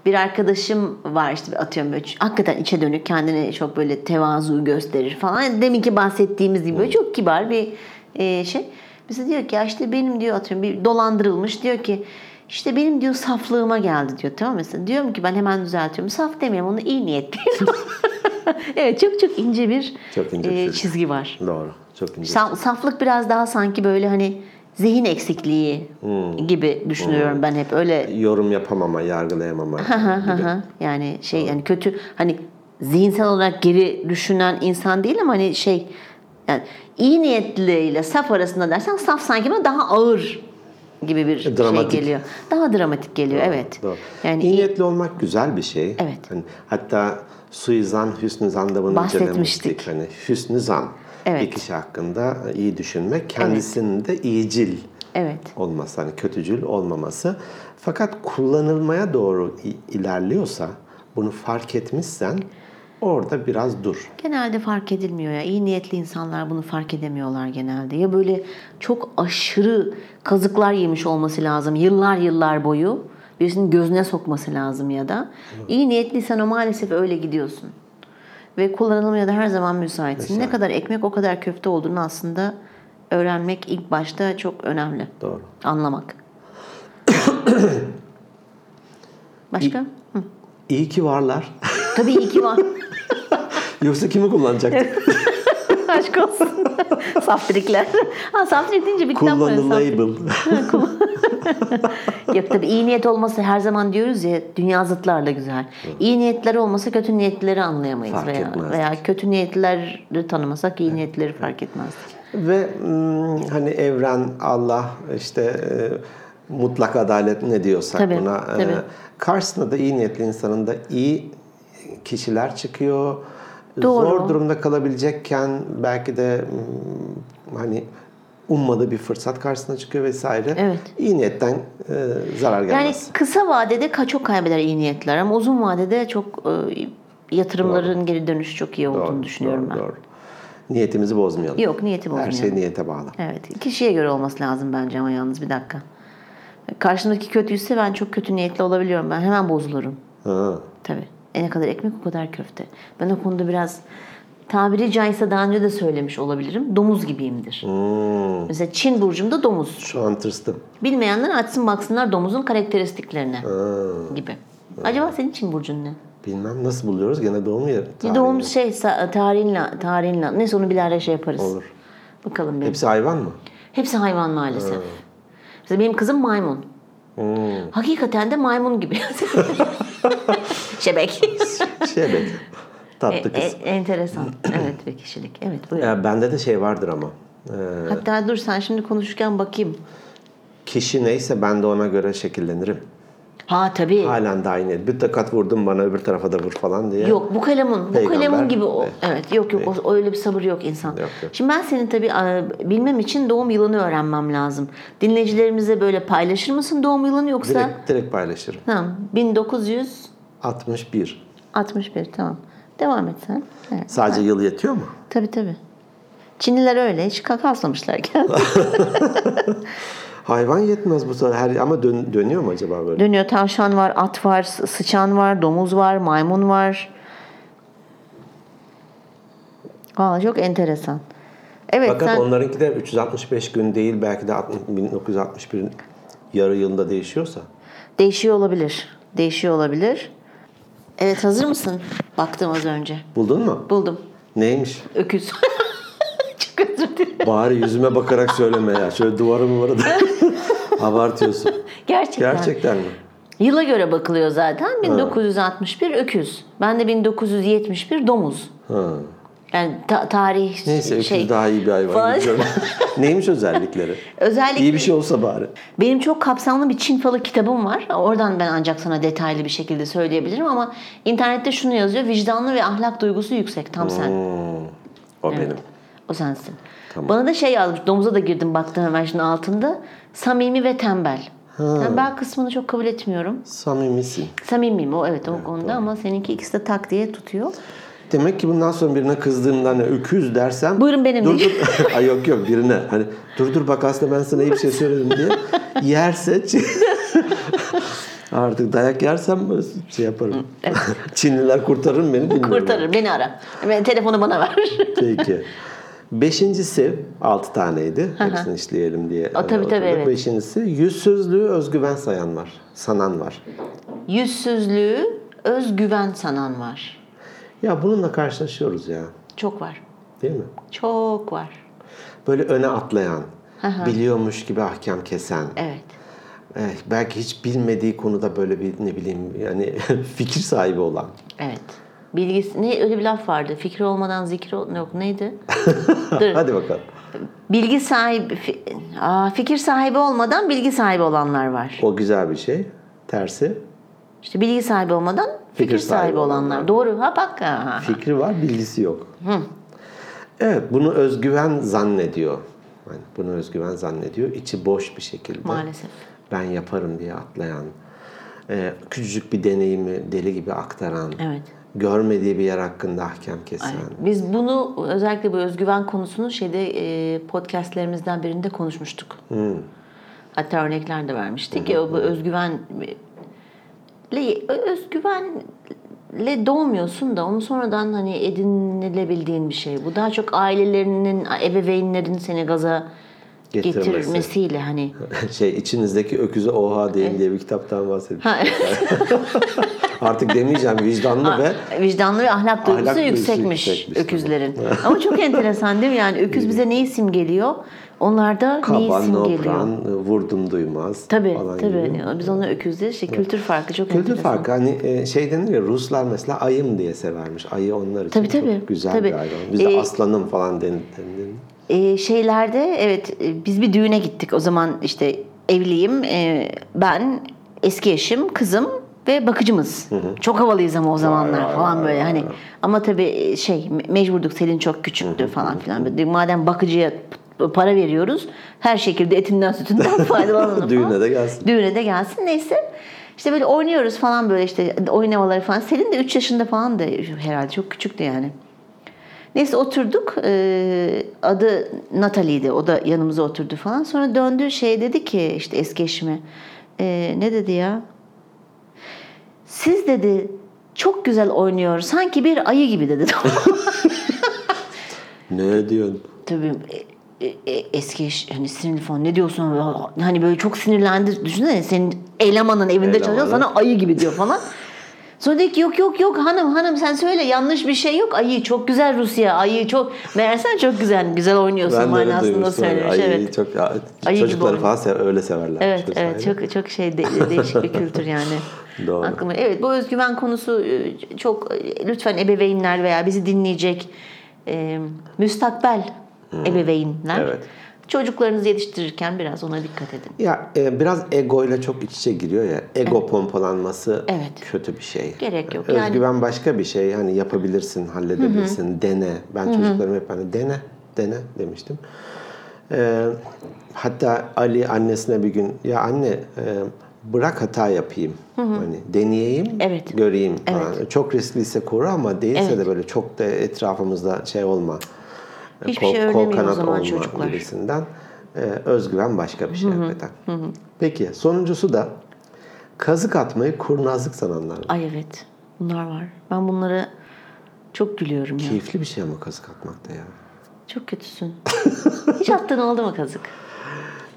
A: bir arkadaşım var işte atıyorum böyle hakikaten içe dönük kendini çok böyle tevazu gösterir falan. Deminki bahsettiğimiz gibi böyle çok kibar bir e, şey. Mesela diyor ki ya işte benim diyor atıyorum bir dolandırılmış diyor ki işte benim diyor saflığıma geldi diyor tamam mı? mesela. Diyorum ki ben hemen düzeltiyorum. Saf demiyorum onu iyi niyetliyim. (laughs) evet çok çok ince bir,
B: Çok ince bir
A: e, çizgi var.
B: Doğru. Çok ince.
A: Sa- saflık biraz daha sanki böyle hani zihin eksikliği
B: Hmm.
A: gibi düşünüyorum ben hep öyle
B: Yorum yapamama, yargılayamama.
A: Yani şey yani kötü hani zihinsel olarak geri düşünen insan değil ama hani şey yani iyi niyetliyle saf arasında dersen saf sanki bana daha ağır gibi bir
B: Dramatik.
A: şey geliyor. Daha dramatik geliyor evet.
B: Doğru.
A: Yani
B: İyi niyetli olmak güzel bir şey.
A: Evet.
B: Hani hatta suizan, hüsnü zan da bunu
A: Bahsetmiştik.
B: Hani hüsnü zan.
A: Evet.
B: Bir kişi hakkında iyi düşünmek, kendisinin de iyicil
A: evet.
B: olması, hani kötücül olmaması. Fakat kullanılmaya doğru ilerliyorsa, bunu fark etmişsen orada biraz dur.
A: Genelde fark edilmiyor ya. İyi niyetli insanlar bunu fark edemiyorlar genelde. Ya böyle çok aşırı kazıklar yemiş olması lazım yıllar yıllar boyu. Birisinin gözüne sokması lazım ya da. İyi niyetliysen o maalesef öyle gidiyorsun. Ve kullanılmaya da her zaman müsaitsin. Ne kadar ekmek o kadar köfte olduğunu aslında öğrenmek ilk başta çok önemli.
B: Doğru.
A: Anlamak. (coughs) Başka? Hı.
B: İyi ki varlar.
A: Tabii iyi ki var. (laughs)
B: Yoksa kimi kullanacaktık? (laughs)
A: Aşk olsun. (laughs) Saftirikler. Ha saftirik deyince var. Saftirik. (laughs)
B: Kullanılable.
A: Yok tabii iyi niyet olması her zaman diyoruz ya dünya zıtlarla güzel. İyi niyetleri olmasa kötü niyetlileri anlayamayız
B: Fark
A: veya
B: etmezdik.
A: veya kötü niyetlileri tanımasak iyi niyetleri fark etmezdik.
B: Ve hani evren, Allah, işte e, mutlak adalet ne diyorsak
A: Tabii,
B: buna. e,
A: tabii.
B: karşısında da iyi niyetli insanın da iyi kişiler çıkıyor.
A: Doğru.
B: Zor durumda kalabilecekken belki de mm, hani ummadığı bir fırsat karşısına çıkıyor vesaire.
A: Evet.
B: İyi niyetten e, zarar
A: Yani
B: gelmez.
A: kısa vadede çok kaybeder iyi niyetler ama uzun vadede çok e, yatırımların geri dönüşü çok iyi olduğunu düşünüyorum
B: doğru,
A: ben.
B: Doğru. Niyetimizi bozmayalım.
A: Yok niyeti
B: Her
A: bozmayalım.
B: şey niyete bağlı.
A: Evet. Kişiye göre olması lazım bence ama yalnız bir dakika. Karşımdaki kötüyse ben çok kötü niyetli olabiliyorum. Ben hemen bozulurum.
B: Ha.
A: Tabii. E ne kadar ekmek o kadar köfte. Ben o konuda biraz tabiri caizse daha önce de söylemiş olabilirim. Domuz gibiyimdir.
B: Hmm,
A: Mesela Çin burcumda domuz.
B: şu an tırstım.
A: Bilmeyenler açsın baksınlar domuzun karakteristiklerine
B: Ha.
A: gibi. Acaba senin Çin burcun ne?
B: Bilmem nasıl buluyoruz gene doğum yeri.
A: Bir
B: tarihini.
A: doğum şey tarihinle, tarihinle. Neyse onu bilahare şey yaparız.
B: Olur.
A: Bakalım benim.
B: Hepsi hayvan mı?
A: Hepsi hayvan maalesef. Mesela benim kızım maymun.
B: Hmm.
A: Hakikaten de maymun gibi. (laughs) (laughs) (laughs) Şebek.
B: Şebek. Tatlı
A: E,
B: kız.
A: e, enteresan. Evet bir kişilik. Evet buyurun.
B: Ya bende de şey vardır ama. Ee,
A: Hatta dur sen şimdi konuşurken bakayım.
B: kişi neyse ben de ona göre şekillenirim.
A: Ha tabii.
B: Halen de aynı. Bir takat vurdum bana öbür tarafa da vur falan diye.
A: Yok bu kalemun. Bu
B: Peygamber.
A: kalemun gibi o.
B: Evet.
A: Evet yok yok o, öyle bir sabır yok insan.
B: Yok, yok.
A: Şimdi ben senin tabii bilmem için doğum yılını öğrenmem lazım. Dinleyicilerimize böyle paylaşır mısın doğum yılını yoksa?
B: Direkt, direkt paylaşırım.
A: Tamam. 1961
B: 61.
A: tamam. Devam et sen. Evet.
B: Sadece yıl yetiyor mu?
A: Tabii tabii. Çinliler öyle hiç kaslamışlar kendini. (laughs) (laughs)
B: Hayvan yetmez bu sefer. Her, ama dön- dönüyor mu acaba böyle?
A: Dönüyor tavşan var, at var, sı- sıçan var, domuz var, maymun var. Aa, çok enteresan. Evet
B: Fakat
A: sen
B: onlarınki de 365 gün değil belki de 60 1961 yarı yılında değişiyorsa.
A: değişiyor olabilir. Değişiyor olabilir. Evet hazır mısın? Baktım az önce.
B: Buldun mu?
A: Buldum.
B: Neymiş?
A: Öküz. (laughs) çok özür dilerim.
B: Bari yüzüme bakarak söyleme ya. Şöyle duvara muvara da (laughs) abartıyorsun.
A: Gerçekten.
B: Gerçekten mi?
A: Yıla göre bakılıyor zaten. 1961 öküz. Ben de 1971 domuz.
B: Ha.
A: Yani ta- tarih
B: Neyse
A: şey.
B: daha iyi bir hayvan. (laughs) Neymiş özellikleri?
A: Özellikle
B: İyi bir şey olsa bari.
A: Benim çok kapsamlı bir Çin falı kitabım var. Oradan ben ancak sana detaylı bir şekilde söyleyebilirim ama internette şunu yazıyor. Vicdanlı ve ahlak duygusu yüksek. Tam sen.
B: Hmm, o benim.
A: O sensin. Bana da şey yazmış. Domuza da girdim baktım hemen şimdi altında. Samimi ve tembel. Tembel kısmını çok kabul etmiyorum.
B: Samimisin.
A: Samimiyim o evet o konuda ama seninki ikisi de tak diye tutuyor.
B: demek ki bundan sonra birine kızdığımda hani öküz dersem
A: Buyurun benim
B: dur, dur. (laughs) Ay yok yok birine hani dur dur bak aslında ben sana iyi bir şey söyledim diye yerse (laughs) artık dayak yersem şey yaparım. (laughs) Çinliler kurtarır beni bilmiyorum.
A: Kurtarır beni ara. Telefonu bana ver.
B: Peki. Beşincisi altı taneydi. Hepsini işleyelim diye.
A: tabii, tabii,
B: oturduk.
A: evet.
B: Beşincisi yüzsüzlüğü özgüven sayan var. Sanan var.
A: Yüzsüzlüğü özgüven sanan var.
B: Ya bununla karşılaşıyoruz ya.
A: Çok var.
B: Değil mi?
A: Çok var.
B: Böyle öne atlayan, biliyormuş gibi ahkam kesen,
A: Evet.
B: eh, belki hiç bilmediği konuda böyle bir ne bileyim yani (laughs) fikir sahibi olan.
A: Evet. Bilgisi ne öyle bir laf vardı. Fikri olmadan zikri ol- yok neydi? (laughs) Dur.
B: Hadi bakalım.
A: Bilgi sahibi fi- Aa, fikir sahibi olmadan bilgi sahibi olanlar var.
B: O güzel bir şey. Tersi.
A: İşte bilgi sahibi olmadan fikir, sahibi,
B: sahibi
A: olanlar.
B: olanlar.
A: Doğru. Ha bak. Ha.
B: Fikri var, bilgisi yok. Evet, bunu özgüven zannediyor. Yani bunu özgüven zannediyor. İçi boş bir şekilde.
A: Maalesef.
B: Ben yaparım diye atlayan, e, küçücük bir deneyimi deli gibi aktaran,
A: Evet.
B: Görmediği bir yer hakkında ahkam kesen.
A: Biz bunu özellikle bu özgüven konusunu şeyde e, podcastlerimizden birinde konuşmuştuk. Hatta örnekler de vermiştik. Ya, bu özgüven özgüvenle doğmuyorsun da onu sonradan hani edinilebildiğin bir şey. Bu daha çok ailelerinin, ebeveynlerin seni gaza
B: Getirmesi.
A: getirmesiyle hani (laughs)
B: şey içinizdeki öküze oha deyin diye bir kitaptan bahsediyorum. (laughs) Artık demeyeceğim vicdanlı ve
A: Vicdanlı ve ahlak duygusu
B: Ahlak
A: yüksekmiş,
B: yüksekmiş,
A: öküzlerin. (laughs) Ama çok enteresan değil mi? Yani öküz bize neyi simgeliyor? Onlar da neyi simgeliyor?
B: nopran, vurdum duymaz
A: Tabii
B: falan
A: tabii.
B: gibi.
A: Biz onu öküz diye şey, kültür farkı çok
B: Kültür
A: enteresan.
B: farkı hani e, şey denir ya Ruslar mesela ayım diye severmiş. Ayı onlar için
A: Tabii, tabii.
B: çok güzel
A: Tabii.
B: bir hayvan. Bizde
A: Ee,
B: aslanım falan denir.
A: Ee, şeylerde evet e, biz bir düğüne gittik. O zaman işte evliyim. Ee, ben, eski eşim, kızım ve bakıcımız. Çok havalıyız ama o zamanlar falan böyle hani. Ama tabii şey me- mecburduk. Selin çok küçüktü falan filan. Madem bakıcıya para veriyoruz her şekilde etinden sütünden (laughs) faydalanalım.
B: Düğüne de gelsin.
A: Düğüne de gelsin. Neyse. İşte böyle oynuyoruz falan böyle işte oynamaları falan. Selin de 3 yaşında falan da herhalde çok küçüktü yani. Neyse oturduk. Ee, adı Natalie'ydi. O da yanımıza oturdu falan. Sonra döndü şey dedi ki işte eski eşime. Ee, ne dedi ya? Siz dedi çok güzel oynuyor. Sanki bir ayı gibi dedi. (laughs)
B: Ne diyorsun?
A: Tabii e, e, eski hani sinirli falan ne diyorsun hani böyle çok sinirlendi düşünsene senin elemanın evinde
B: Elemanı.
A: çalışıyor sana ayı gibi diyor falan. Sonra dedi ki yok yok yok hanım hanım sen söyle yanlış bir şey yok ayı çok güzel Rusya ayı çok meğersen çok güzel güzel oynuyorsun
B: Ben
A: manasında söylemiş
B: Ayıyı
A: evet.
B: çok, ya,
A: Ayı
B: çocukları falan sev- öyle severler.
A: Evet evet çok çok şey de- değişik bir kültür yani. (laughs)
B: Doğru.
A: Aklıma evet bu özgüven konusu e, çok e, lütfen ebeveynler veya bizi dinleyecek e, müstakbel ebeveynler
B: Evet.
A: çocuklarınızı yetiştirirken biraz ona dikkat edin.
B: Ya e, biraz ego ile çok iç içe giriyor ya. Ego pompalanması
A: Evet.
B: kötü bir şey.
A: Gerek yok. Yani-
B: Özgüven başka bir şey. Hani yapabilirsin, halledebilirsin, dene. Ben çocuklarıma hep hani dene, dene demiştim. E, hatta Ali annesine bir gün ya anne e, bırak hata yapayım. Hani deneyeyim,
A: Evet.
B: göreyim falan. Çok riskliyse koru ama değilse
A: Evet.
B: de böyle çok da etrafımızda şey olma.
A: Hiçbir şey öğrenemiyor o zaman
B: olma
A: çocuklar.
B: gibisinden. Ee, özgüven başka bir şey hakikaten. Peki sonuncusu da kazık atmayı kurnazlık sananlar. var.
A: Ay evet bunlar var. Ben bunlara çok gülüyorum ya.
B: Keyifli bir şey ama kazık atmak da ya.
A: Çok kötüsün. Hiç attığın oldu mu kazık?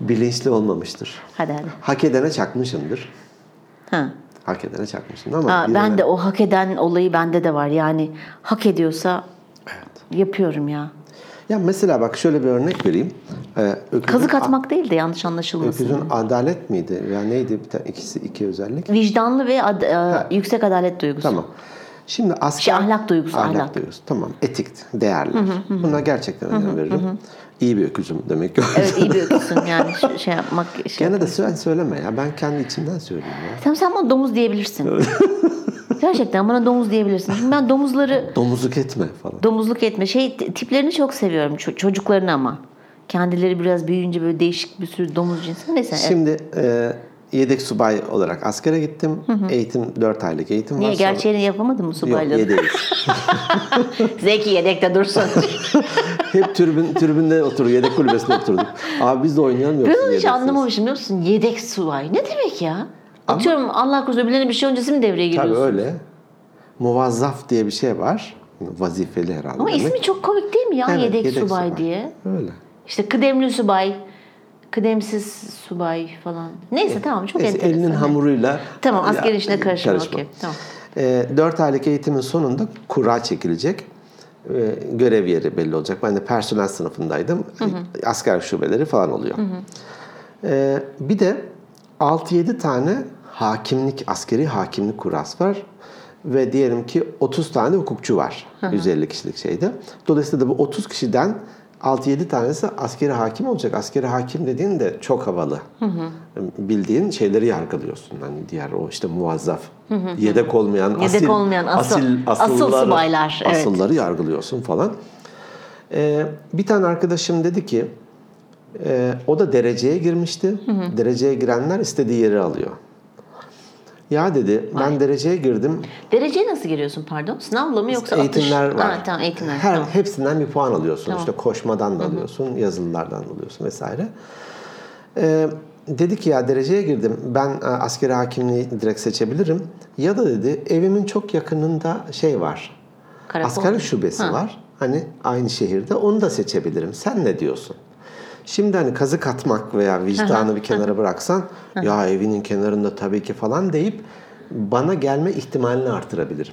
B: Bilinçli olmamıştır.
A: Hadi hadi.
B: Hak edene çakmışımdır.
A: Ha.
B: Hak edene çakmışım ama
A: Aa, ben de o hak eden olayı bende de var. Yani hak ediyorsa yapıyorum ya.
B: Ya mesela bak şöyle bir örnek vereyim. Ee, öküzün,
A: Kazık atmak değil de yanlış anlaşılmasın.
B: Öküzün adalet miydi? Ya neydi? Bir tane, ikisi iki özellik.
A: Vicdanlı ve ad- e, yüksek adalet duygusu.
B: Tamam. Şimdi asker...
A: Şey, ahlak duygusu, ahlak.
B: duygusu. Tamam. Etik, değerler. Buna gerçekten önem veririm. İyi bir öküzüm demek ki.
A: Evet iyi bir (laughs) öküzsün yani şey- yapmak. Şey.
B: Gene de sen söyleme ya. Ben kendi içimden söyleyeyim ya.
A: Sen, sen bana domuz diyebilirsin. (laughs) Gerçekten bana domuz diyebilirsin. Şimdi ben domuzları
B: Domuzluk etme falan.
A: domuzluk etme. Şey tiplerini çok seviyorum. Ço- çocuklarını ama. Kendileri biraz büyüyünce böyle değişik bir sürü domuz cinsi. Neyse. evet.
B: Şimdi e, yedek subay olarak askere gittim. Eğitim 4 aylık eğitim
A: Niye
B: var. Sonra-
A: gerçeğini yapamadın mı
B: Yok
A: subaylığı?
B: yedeğiz. (laughs)
A: Zeki yedekte dursun. (laughs)
B: Hep tribün, tribünde oturuyor. Yedek kulübesinde oturduk. Abi biz de oynayalım yoksa
A: ben hiç anlamamışım biliyor musun? Yedek subay. Ne demek ya? Atıyorum Allah korusun öbürlerine bir şey öncesi mi devreye
B: Tabii
A: giriyorsun?
B: öyle. Muvazzaf diye bir şey var. Vazifeli herhalde.
A: Ama
B: demek.
A: ismi çok komik değil mi ya
B: Evet,
A: yedek,
B: yedek
A: subay,
B: subay.
A: diye?
B: Öyle.
A: İşte kıdemli subay, kıdemsiz subay falan. Neyse tamam çok
B: Neyse,
A: enteresan.
B: elinin hamuruyla
A: Tamam asker işine karışma.
B: karışma.
A: Okey, tamam.
B: E, 4 aylık eğitimin sonunda kura çekilecek. E, görev yeri belli olacak. Ben de personel sınıfındaydım. Asker şubeleri falan oluyor. E, bir de 6-7 tane hakimlik, askeri hakimlik kurası var. Ve diyelim ki 30 tane hukukçu var. 150 kişilik şeyde. Dolayısıyla da bu 30 kişiden 6-7 tanesi askeri hakim olacak. Askeri hakim dediğin de çok havalı. Bildiğin şeyleri yargılıyorsun. Hani diğer o işte muvazzaf, yedek olmayan,
A: Yedek
B: asil,
A: olmayan asıl-
B: asil,
A: asıl
B: asılları-
A: subaylar, evet.
B: Asılları yargılıyorsun falan. Ee, bir tane arkadaşım dedi ki e, o da dereceye girmişti. Dereceye girenler istediği yeri alıyor. Ya dedi ben dereceye girdim.
A: Dereceye nasıl giriyorsun pardon? Sınavla mı yoksa
B: eğitimler
A: atış?
B: var.
A: Ha, tamam eğitimler.
B: Her
A: tamam.
B: hepsinden bir puan alıyorsun. İşte koşmadan da alıyorsun, yazılılardan da alıyorsun vesaire. Ee, dedi ki ya dereceye girdim. Ben e, askeri hakimliği direkt seçebilirim. Ya da dedi evimin çok yakınında şey var.
A: Karakol
B: Askerlik şubesi
A: Ha.
B: var. Hani aynı şehirde onu da seçebilirim. Sen ne diyorsun? Şimdi hani kazık atmak veya vicdanı bir kenara bıraksan ya evinin kenarında tabii ki falan deyip bana gelme ihtimalini artırabilirim.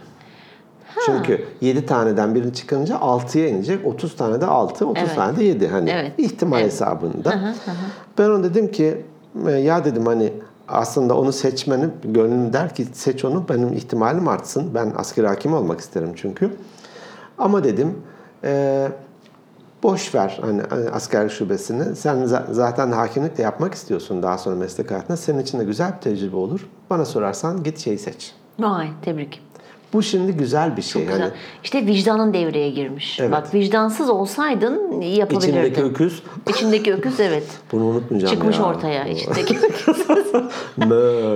B: Çünkü 7 taneden birini çıkınca 6'ya inecek. 30 tane de 6, 30
A: Evet.
B: tane de 7. Hani
A: Evet.
B: ihtimal
A: Evet.
B: hesabında. Ben ona dedim ki "E, ya dedim hani aslında onu seçmeni gönlüm der ki seç onu benim ihtimalim artsın. Ben asker hakim olmak isterim çünkü. Ama dedim e, boş ver hani, hani asker şubesini. Sen za- zaten hakimlik de yapmak istiyorsun daha sonra meslek hayatında. Senin için de güzel bir tecrübe olur. Bana sorarsan git şeyi seç.
A: Vay tebrik.
B: Bu şimdi güzel bir şey.
A: Güzel.
B: Hani
A: İşte vicdanın devreye girmiş.
B: Evet.
A: Bak vicdansız olsaydın yapabilirdin.
B: içindeki öküz
A: İçindeki öküz evet. (laughs)
B: bunu unutmayacağım
A: Çıkmış
B: ya.
A: ortaya (laughs) içindeki öküz. (laughs)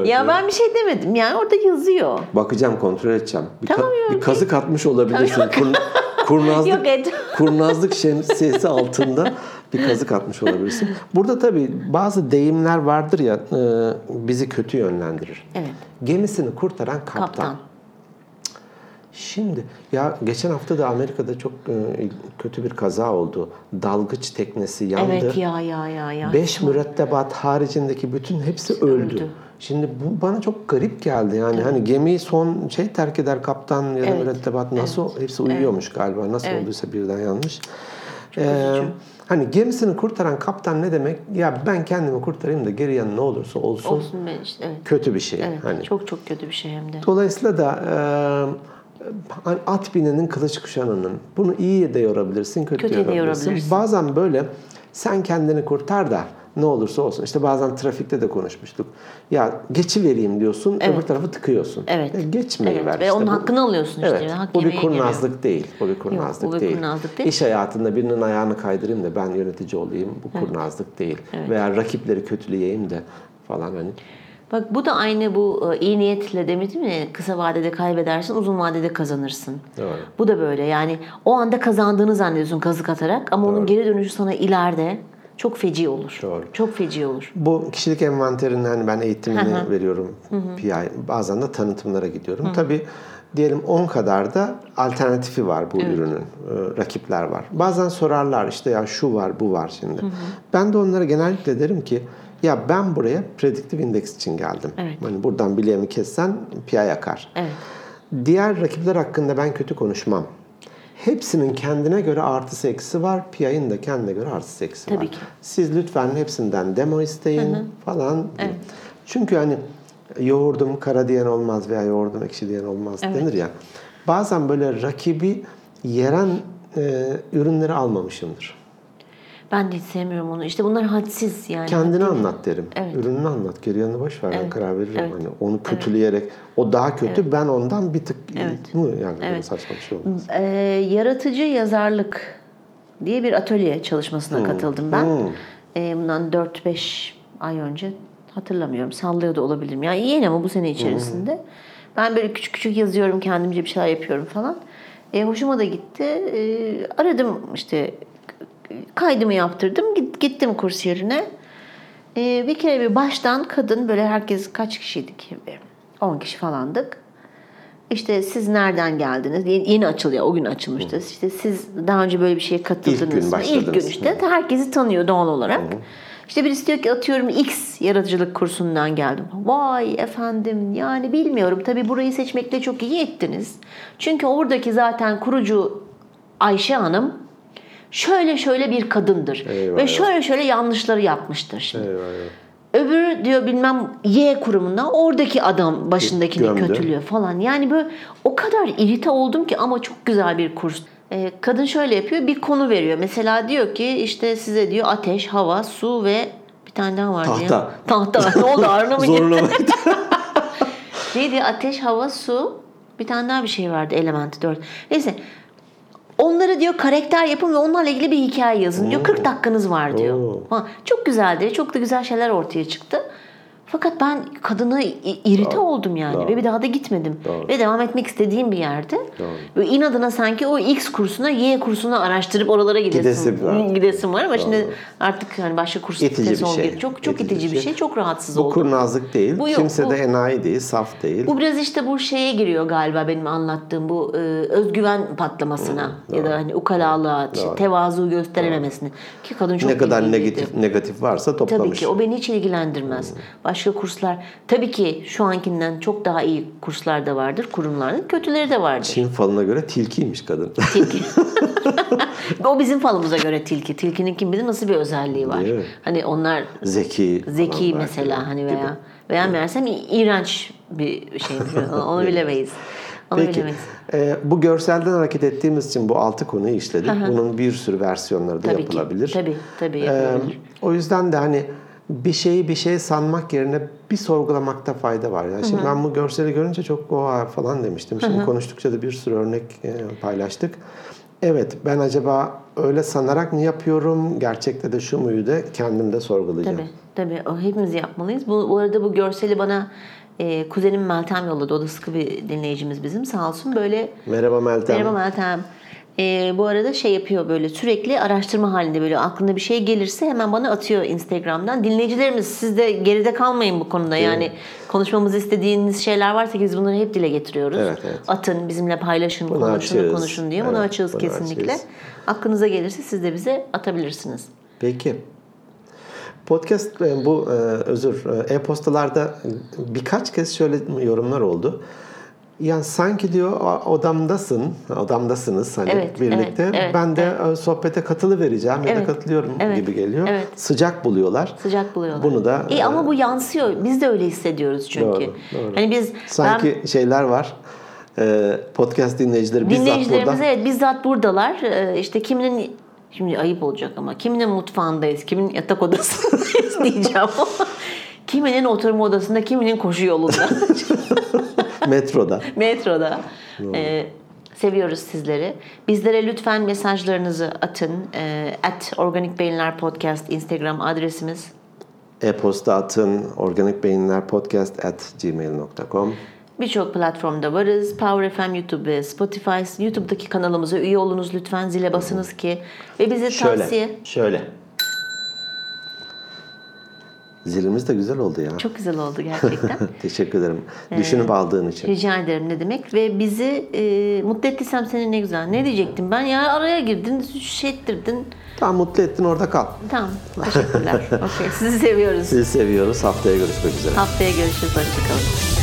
A: Ya ben bir şey demedim yani orada yazıyor.
B: Bakacağım kontrol edeceğim. Bir,
A: Tamam ya,
B: bir kazık atmış olabilirsin. Kur- kurnazlık, (laughs) kurnazlık şemsiyesi altında bir kazık atmış olabilirsin. Burada tabii bazı deyimler vardır ya e, bizi kötü yönlendirir.
A: Evet.
B: Gemisini kurtaran kaptan.
A: Kaptan.
B: Şimdi ya geçen hafta da Amerika'da çok e, kötü bir kaza oldu. Dalgıç teknesi yandı.
A: Evet ya ya ya ya.
B: Beş mürettebat haricindeki bütün hepsi öldü.
A: öldü.
B: Şimdi bu bana çok garip geldi. Yani hani gemiyi son şey terk eder kaptan ya da
A: Evet.
B: mürettebat nasıl hepsi uyuyormuş galiba. Nasıl
A: Evet.
B: olduysa birden yanlış. Ee, hani gemisini kurtaran kaptan ne demek? Ya ben kendimi kurtarayım da geriye ne olursa olsun,
A: Olsun ben işte evet.
B: kötü bir şey.
A: Evet.
B: Hani
A: Çok çok kötü bir şey hem de.
B: Dolayısıyla da e, at binenin kılıç kuşanının bunu iyi de yorabilirsin, kötü, de
A: Kötüye de
B: yorabilirsin.
A: yorabilirsin.
B: Bazen böyle sen kendini kurtar da ne olursa olsun. İşte bazen trafikte de konuşmuştuk. Ya geçi vereyim diyorsun,
A: Evet.
B: öbür tarafı tıkıyorsun.
A: Evet.
B: Ya geçmeyi
A: Evet.
B: ver.
A: Ve
B: işte
A: onun
B: bu.
A: hakkını alıyorsun işte.
B: Evet.
A: Hak
B: bu bir
A: yemeğe geliyor.
B: kurnazlık değil. Bu bir kurnazlık
A: bu bir
B: değil.
A: kurnazlık değil.
B: İş hayatında birinin ayağını kaydırayım da ben yönetici olayım. Bu kurnazlık değil. Veya rakipleri kötüleyeyim de falan hani.
A: Bak bu da aynı bu e, iyi niyetle demedim mi? Kısa vadede kaybedersin, uzun vadede kazanırsın.
B: Doğru.
A: Bu da böyle. Yani o anda kazandığını zannediyorsun kazık atarak ama onun geri dönüşü sana ileride çok feci olur.
B: Doğru.
A: Çok feci olur.
B: Bu kişilik envanterinin hani ben eğitimini veriyorum PI. Bazen de tanıtımlara gidiyorum. Tabii diyelim 10 kadar da alternatifi var bu ürünün. Ee, rakipler var. Bazen sorarlar işte ya şu var bu var şimdi. Ben de onlara genellikle derim ki ya ben buraya prediktif indeks için geldim.
A: Evet.
B: Hani buradan bileğimi kessen PI yakar.
A: Evet.
B: Diğer rakipler hakkında ben kötü konuşmam. Hepsinin kendine göre artısı eksisi var. PI'nin de kendine göre artısı eksisi
A: Tabii
B: var.
A: ki.
B: Siz lütfen hepsinden demo isteyin falan. Çünkü hani yoğurdum kara diyen olmaz veya yoğurdum ekşi diyen olmaz denir ya. Bazen böyle rakibi yeren e, ürünleri almamışımdır.
A: Ben de hiç sevmiyorum onu. İşte bunlar hadsiz yani.
B: Kendini anlat derim.
A: Evet.
B: Ürününü anlat. Geri yanını boş ver. Ben
A: Evet.
B: karar veririm.
A: Evet.
B: Hani onu kötüleyerek o daha kötü ben ondan bir tık
A: Evet.
B: mı yani
A: Evet.
B: saçma bir şey olmaz.
A: Ee, yaratıcı yazarlık diye bir atölye çalışmasına katıldım ben.
B: Hmm.
A: Ee, bundan 4-5 ay önce Hatırlamıyorum. Sallıyor da olabilirim. Yani yeni ama bu sene içerisinde. Ben böyle küçük küçük yazıyorum kendimce bir şeyler yapıyorum falan. E, hoşuma da gitti. E, aradım işte kaydımı yaptırdım. Git- Gittim kurs yerine. E, bir kere bir baştan kadın böyle herkes kaç kişiydik? Bir 10 kişi falandık. İşte siz nereden geldiniz? Yeni, yeni açılıyor. O gün açılmıştı. İşte siz daha önce böyle bir şeye katıldınız
B: İlk gün başladınız.
A: İlk gün işte. Herkesi tanıyor doğal olarak. İşte birisi diyor ki atıyorum X yaratıcılık kursundan geldim. Vay efendim yani bilmiyorum. Tabii burayı seçmekle çok iyi ettiniz. Çünkü oradaki zaten kurucu Ayşe Hanım şöyle şöyle bir kadındır.
B: Eyvah,
A: ve şöyle şöyle yanlışları yapmıştır şimdi.
B: Eyvah.
A: Öbürü diyor bilmem Y kurumunda oradaki adam başındakini
B: Gömdü.
A: kötülüyor falan. Yani böyle o kadar irite oldum ki ama çok güzel bir kurs. Ee, kadın şöyle yapıyor bir konu veriyor. Mesela diyor ki işte size diyor ateş, hava, su ve bir tane daha vardı ya.
B: Tahta.
A: Tahta. Ne oldu (laughs) ağrına mı gitti? (laughs) (laughs) Neydi? Ateş, hava, su. Bir tane daha bir şey vardı. Elementi dört. Neyse. Onları diyor karakter yapın ve onlarla ilgili bir hikaye yazın diyor. 40 dakikanız var diyor. Ha, çok güzeldi. Çok da güzel şeyler ortaya çıktı. Fakat ben kadına irite oldum yani
B: Doğru.
A: ve bir daha da gitmedim.
B: Doğru.
A: Ve devam etmek istediğim bir yerde.
B: Doğru.
A: Ve inadına sanki o X kursuna Y kursuna araştırıp oralara gidesim,
B: Gidesim var.
A: gidesim var ama
B: Doğru.
A: şimdi artık hani başka kurs
B: İtici bir şey.
A: Çok çok
B: İtici
A: itici,
B: bir şey.
A: şey. Çok rahatsız
B: Bu
A: oldum.
B: kurnazlık değil.
A: Bu yok,
B: Kimse
A: bu-
B: de enayi değil, saf değil.
A: Bu biraz işte bu şeye giriyor galiba benim anlattığım bu e, özgüven patlamasına ya da hani ukalalığa, işte tevazu gösterememesine. Ki kadın çok
B: ne kadar negatif negatif varsa
A: Tabii
B: toplamış.
A: ki o beni hiç ilgilendirmez. Başka kurslar tabii ki şu ankinden çok daha iyi kurslar da vardır, kurumlarda kötüleri de vardır.
B: Çin falına göre tilkiymiş kadın.
A: Tilki. (laughs) o bizim falımıza göre tilki. Tilkinin kim bilir nasıl bir özelliği var. Hani onlar
B: Zeki.
A: zeki
B: belki
A: mesela
B: de.
A: hani
B: Gibi.
A: veya veya meğersem iğrenç bir şeymiş. (laughs) Onu bilemeyiz. Onu
B: Peki.
A: bilemeyiz.
B: e, bu görselden hareket ettiğimiz için bu altı konuyu işledik. Bunun bir sürü versiyonları da
A: Tabii
B: yapılabilir.
A: ki. Tabii, tabii
B: E,
A: yapılabilir.
B: o yüzden de hani bir şeyi bir şey sanmak yerine bir sorgulamakta fayda var. Yani şimdi ben bu görseli görünce çok oha falan demiştim. Şimdi konuştukça da bir sürü örnek e, paylaştık. Evet ben acaba öyle sanarak mı yapıyorum? Gerçekte de şu muydu? Kendim de sorgulayacağım.
A: Tabii, tabii. O hepimiz yapmalıyız. Bu, bu arada bu görseli bana e, kuzenim Meltem yolladı. O da sıkı bir dinleyicimiz bizim. Sağ olsun böyle
B: Merhaba Meltem.
A: Merhaba Meltem. Ee, bu arada şey yapıyor böyle sürekli araştırma halinde böyle aklına bir şey gelirse hemen bana atıyor Instagram'dan. Dinleyicilerimiz siz de geride kalmayın bu konuda. Yani konuşmamızı istediğiniz şeyler varsa ki biz bunları hep dile getiriyoruz.
B: Evet, evet.
A: Atın bizimle paylaşın,
B: Bunu
A: konuşun,
B: açığız.
A: konuşun diye. Bunu
B: Evet,
A: açığız
B: bunu
A: kesinlikle.
B: açığız.
A: Aklınıza gelirse siz de bize atabilirsiniz.
B: Peki. Podcast e, bu e, özür e, e-postalarda birkaç kez şöyle yorumlar oldu. Yani sanki diyor "O- odamdasın, odamdasınız hani
A: Evet,
B: birlikte.
A: evet, evet,
B: ben de e, sohbete katılı vereceğim ya da
A: Evet,
B: katılıyorum
A: evet,
B: gibi geliyor.
A: evet.
B: Sıcak buluyorlar.
A: Sıcak buluyorlar.
B: Bunu da
A: İyi ama bu yansıyor. Biz de öyle hissediyoruz çünkü.
B: Doğru, doğru.
A: Hani biz
B: sanki şeyler var. e, podcast dinleyicileri bizzat
A: Dinleyicilerimiz
B: burada.
A: evet bizzat buradalar. Ee, işte kiminin şimdi ayıp olacak ama kiminin mutfağındayız, kimin yatak odasındayız (laughs) diyeceğim kiminin oturma odasında, kiminin koşu yolunda, (laughs) (laughs)
B: metroda.
A: metroda. Ee, seviyoruz sizleri. Bizlere lütfen mesajlarınızı atın. Ee, at Organik Beyinler Podcast Instagram adresimiz.
B: E-posta atın organikbeyinlerpodcast at gmail.com
A: Birçok platformda varız. Power FM, YouTube ve Spotify. YouTube'daki kanalımıza üye olunuz lütfen. Zile basınız ki. Ve bize
B: Şöyle.
A: tavsiye...
B: Şöyle. Zilimiz de güzel oldu ya.
A: Çok güzel oldu gerçekten. (laughs)
B: Teşekkür ederim. Düşünüp aldığın için.
A: Rica ederim ne demek. Ve bizi e, mutlu ettiysem seni ne güzel. Ne diyecektim ben? Ya araya girdin, şey ettirdin.
B: Tamam mutlu ettin orada kal.
A: Tamam. Teşekkürler. (laughs) Okey. Sizi seviyoruz.
B: Sizi seviyoruz. Haftaya görüşmek üzere.
A: Haftaya görüşürüz. Hoşçakalın.